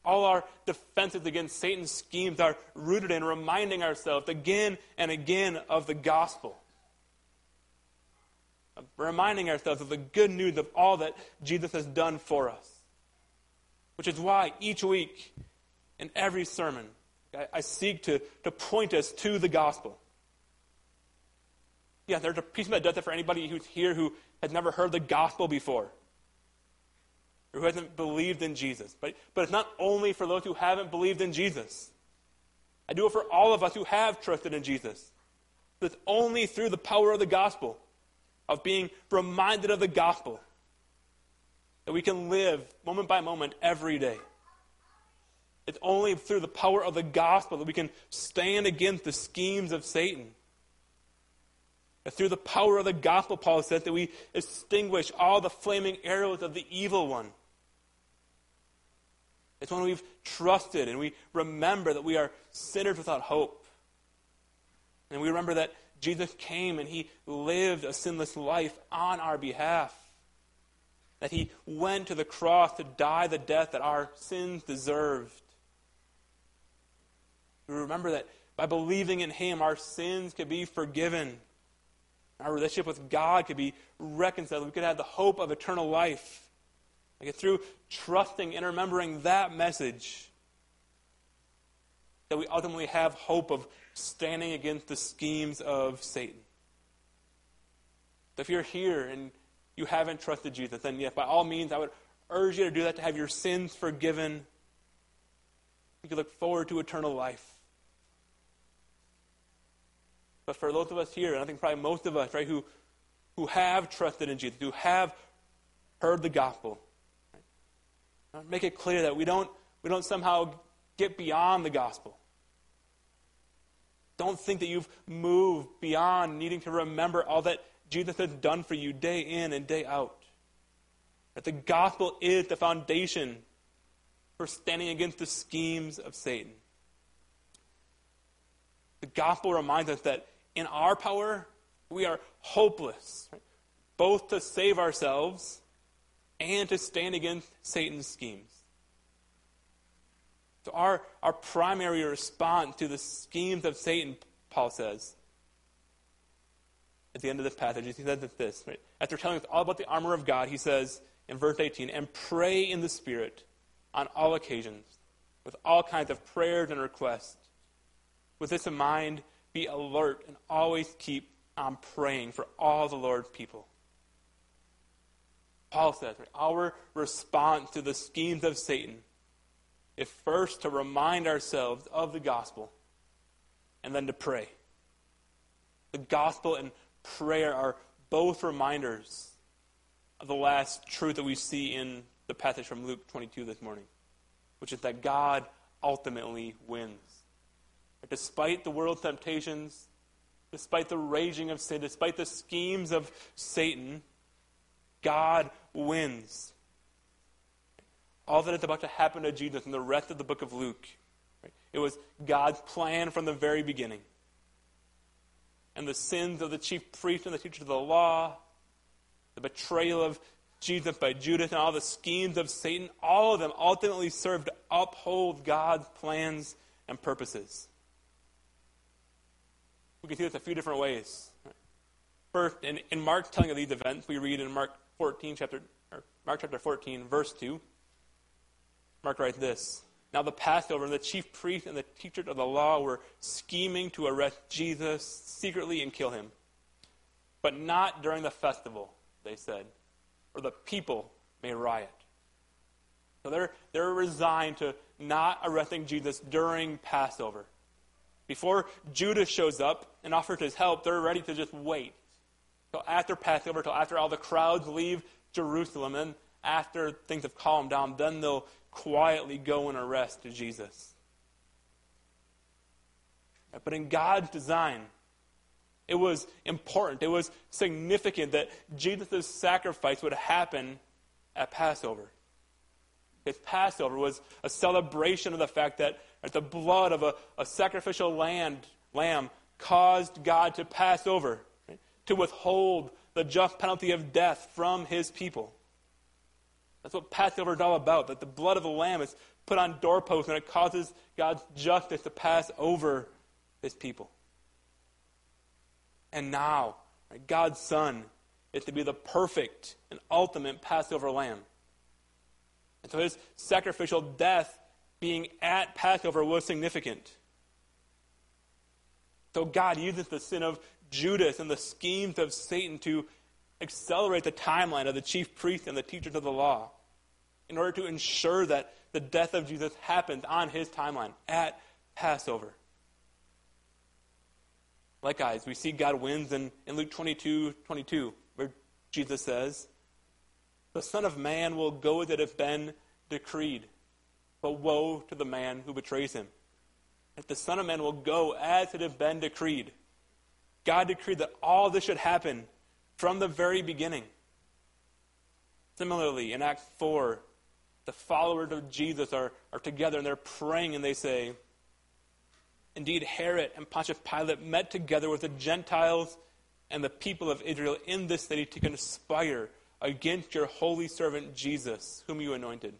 All our defenses against Satan's schemes are rooted in reminding ourselves again and again of the gospel. Reminding ourselves of the good news of all that Jesus has done for us. Which is why each week, in every sermon, I, I seek to, to point us to the gospel. Yeah, there's a piece of that does it for anybody who's here who has never heard the gospel before or who hasn't believed in Jesus. But, but it's not only for those who haven't believed in Jesus. I do it for all of us who have trusted in Jesus. It's only through the power of the gospel, of being reminded of the gospel, that we can live moment by moment every day. It's only through the power of the gospel that we can stand against the schemes of Satan. That through the power of the gospel, Paul says, that we extinguish all the flaming arrows of the evil one. It's when we've trusted and we remember that we are sinners without hope. And we remember that Jesus came and he lived a sinless life on our behalf. That he went to the cross to die the death that our sins deserved. We remember that by believing in him, our sins could be forgiven. Our relationship with God could be reconciled. We could have the hope of eternal life. Like through trusting and remembering that message, that we ultimately have hope of standing against the schemes of Satan. If you're here and you haven't trusted Jesus, then yes, by all means, I would urge you to do that to have your sins forgiven. You can look forward to eternal life. But for those of us here, and I think probably most of us, right, who, who have trusted in Jesus, who have heard the gospel, make it clear that we don't, we don't somehow get beyond the gospel. Don't think that you've moved beyond needing to remember all that Jesus has done for you day in and day out. That the gospel is the foundation for standing against the schemes of Satan. The gospel reminds us that in our power, we are hopeless, both to save ourselves and to stand against Satan's schemes. So, our, our primary response to the schemes of Satan, Paul says, at the end of this passage, he says this. Right? After telling us all about the armor of God, he says in verse 18, and pray in the Spirit on all occasions, with all kinds of prayers and requests. With this in mind, be alert and always keep on praying for all the Lord's people. Paul says, our response to the schemes of Satan is first to remind ourselves of the gospel and then to pray. The gospel and prayer are both reminders of the last truth that we see in the passage from Luke 22 this morning, which is that God ultimately wins. Despite the world's temptations, despite the raging of sin, despite the schemes of Satan, God wins. All that is about to happen to Jesus in the rest of the book of Luke, right, it was God's plan from the very beginning. And the sins of the chief priest and the teachers of the law, the betrayal of Jesus by Judas, and all the schemes of Satan, all of them ultimately served to uphold God's plans and purposes. We can see this a few different ways. First, in, in Mark's telling of these events, we read in Mark 14, chapter, Mark chapter 14, verse 2. Mark writes this Now the Passover, the chief priests and the teachers of the law were scheming to arrest Jesus secretly and kill him. But not during the festival, they said, or the people may riot. So they're, they're resigned to not arresting Jesus during Passover. Before Judas shows up and offers his help, they're ready to just wait till after Passover, till after all the crowds leave Jerusalem, and after things have calmed down, then they'll quietly go and arrest Jesus. But in God's design, it was important, it was significant that Jesus' sacrifice would happen at Passover. His Passover was a celebration of the fact that the blood of a, a sacrificial land, lamb caused God to pass over? To withhold the just penalty of death from his people. That's what Passover is all about, that the blood of the lamb is put on doorposts and it causes God's justice to pass over his people. And now, God's Son is to be the perfect and ultimate Passover lamb. And so his sacrificial death being at Passover was significant. So God uses the sin of Judas and the schemes of Satan to accelerate the timeline of the chief priests and the teachers of the law in order to ensure that the death of Jesus happens on his timeline at Passover. Likewise, we see God wins in, in Luke 22 22, where Jesus says, The Son of Man will go as it has been decreed, but woe to the man who betrays him. That the Son of Man will go as it has been decreed. God decreed that all this should happen from the very beginning. Similarly, in Acts 4, the followers of Jesus are, are together and they're praying and they say, Indeed, Herod and Pontius Pilate met together with the Gentiles and the people of Israel in this city to conspire against your holy servant Jesus, whom you anointed.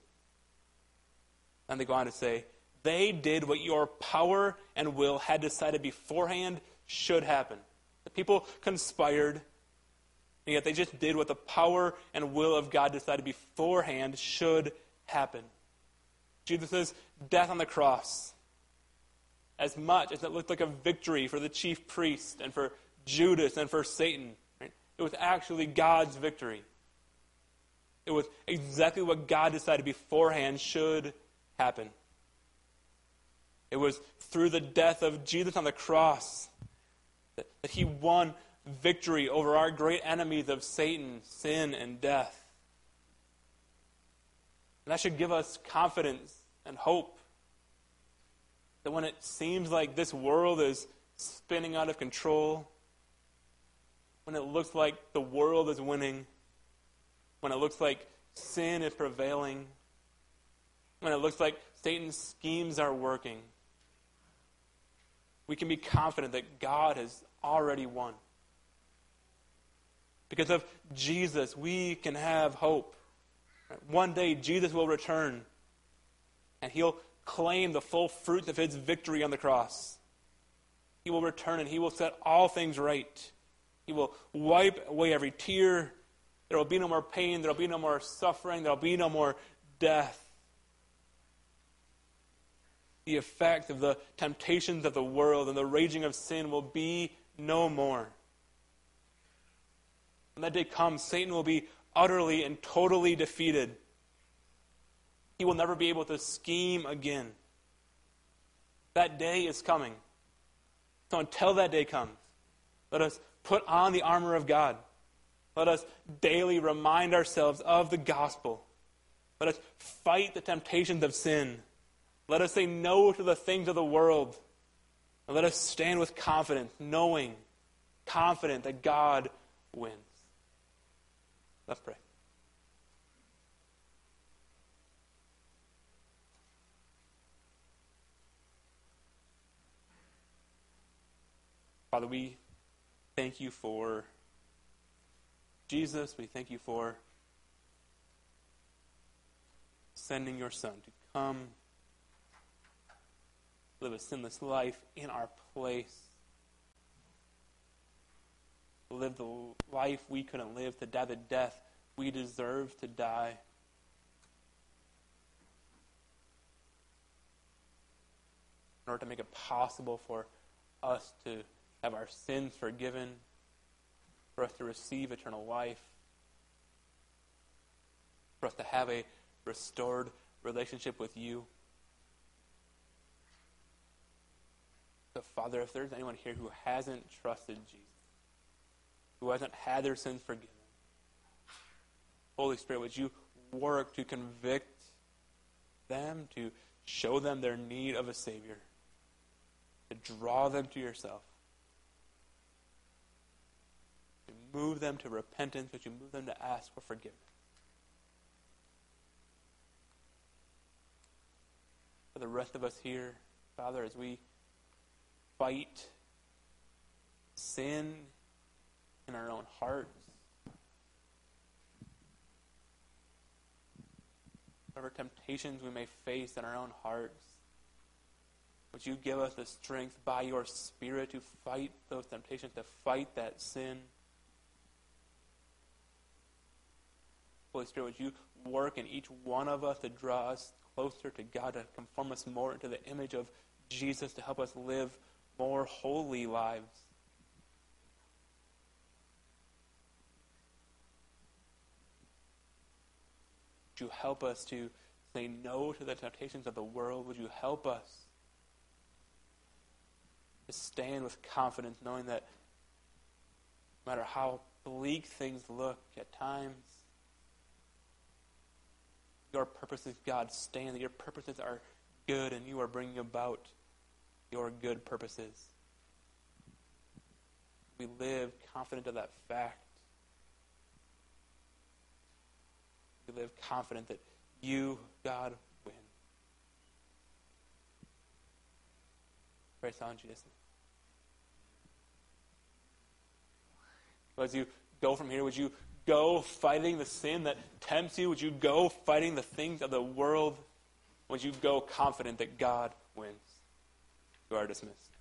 And they go on to say, they did what your power and will had decided beforehand should happen. People conspired, and yet they just did what the power and will of God decided beforehand should happen. Jesus' death on the cross, as much as it looked like a victory for the chief priest and for Judas and for Satan, right? it was actually God's victory. It was exactly what God decided beforehand should happen. It was through the death of Jesus on the cross that, he won victory over our great enemies of Satan, sin, and death. And that should give us confidence and hope that when it seems like this world is spinning out of control, when it looks like the world is winning, when it looks like sin is prevailing, when it looks like Satan's schemes are working, we can be confident that God has already won. Because of Jesus, we can have hope. One day, Jesus will return, and he'll claim the full fruits of his victory on the cross. He will return, and he will set all things right. He will wipe away every tear. There will be no more pain. There will be no more suffering. There will be no more death. The effect of the temptations of the world and the raging of sin will be no more. When that day comes, Satan will be utterly and totally defeated. He will never be able to scheme again. That day is coming. So until that day comes, let us put on the armor of God. Let us daily remind ourselves of the gospel. Let us fight the temptations of sin. Let us say no to the things of the world. And let us stand with confidence, knowing, confident that God wins. Let's pray. Father, we thank you for Jesus. We thank you for sending your Son to come live a sinless life in our place. Live the life we couldn't live, to die the death we deserve to die. In order to make it possible for us to have our sins forgiven, for us to receive eternal life, for us to have a restored relationship with you. So, Father, if there's anyone here who hasn't trusted Jesus, who hasn't had their sins forgiven, Holy Spirit, would you work to convict them, to show them their need of a Savior, to draw them to yourself, to move them to repentance, but you move them to ask for forgiveness. For the rest of us here, Father, as we fight sin in our own hearts, whatever temptations we may face in our own hearts, would you give us the strength by your Spirit to fight those temptations, to fight that sin? Holy Spirit, would you work in each one of us to draw us closer to God, to conform us more into the image of Jesus, to help us live more holy lives? Would you help us to say no to the temptations of the world? Would you help us to stand with confidence, knowing that no matter how bleak things look at times, your purposes, God, stand, that your purposes are good and you are bringing about your good purposes. We live confident of that fact. We live confident that you, God, win. Praise on Jesus. As you go from here, would you go fighting the sin that tempts you? Would you go fighting the things of the world? Would you go confident that God wins? You are dismissed.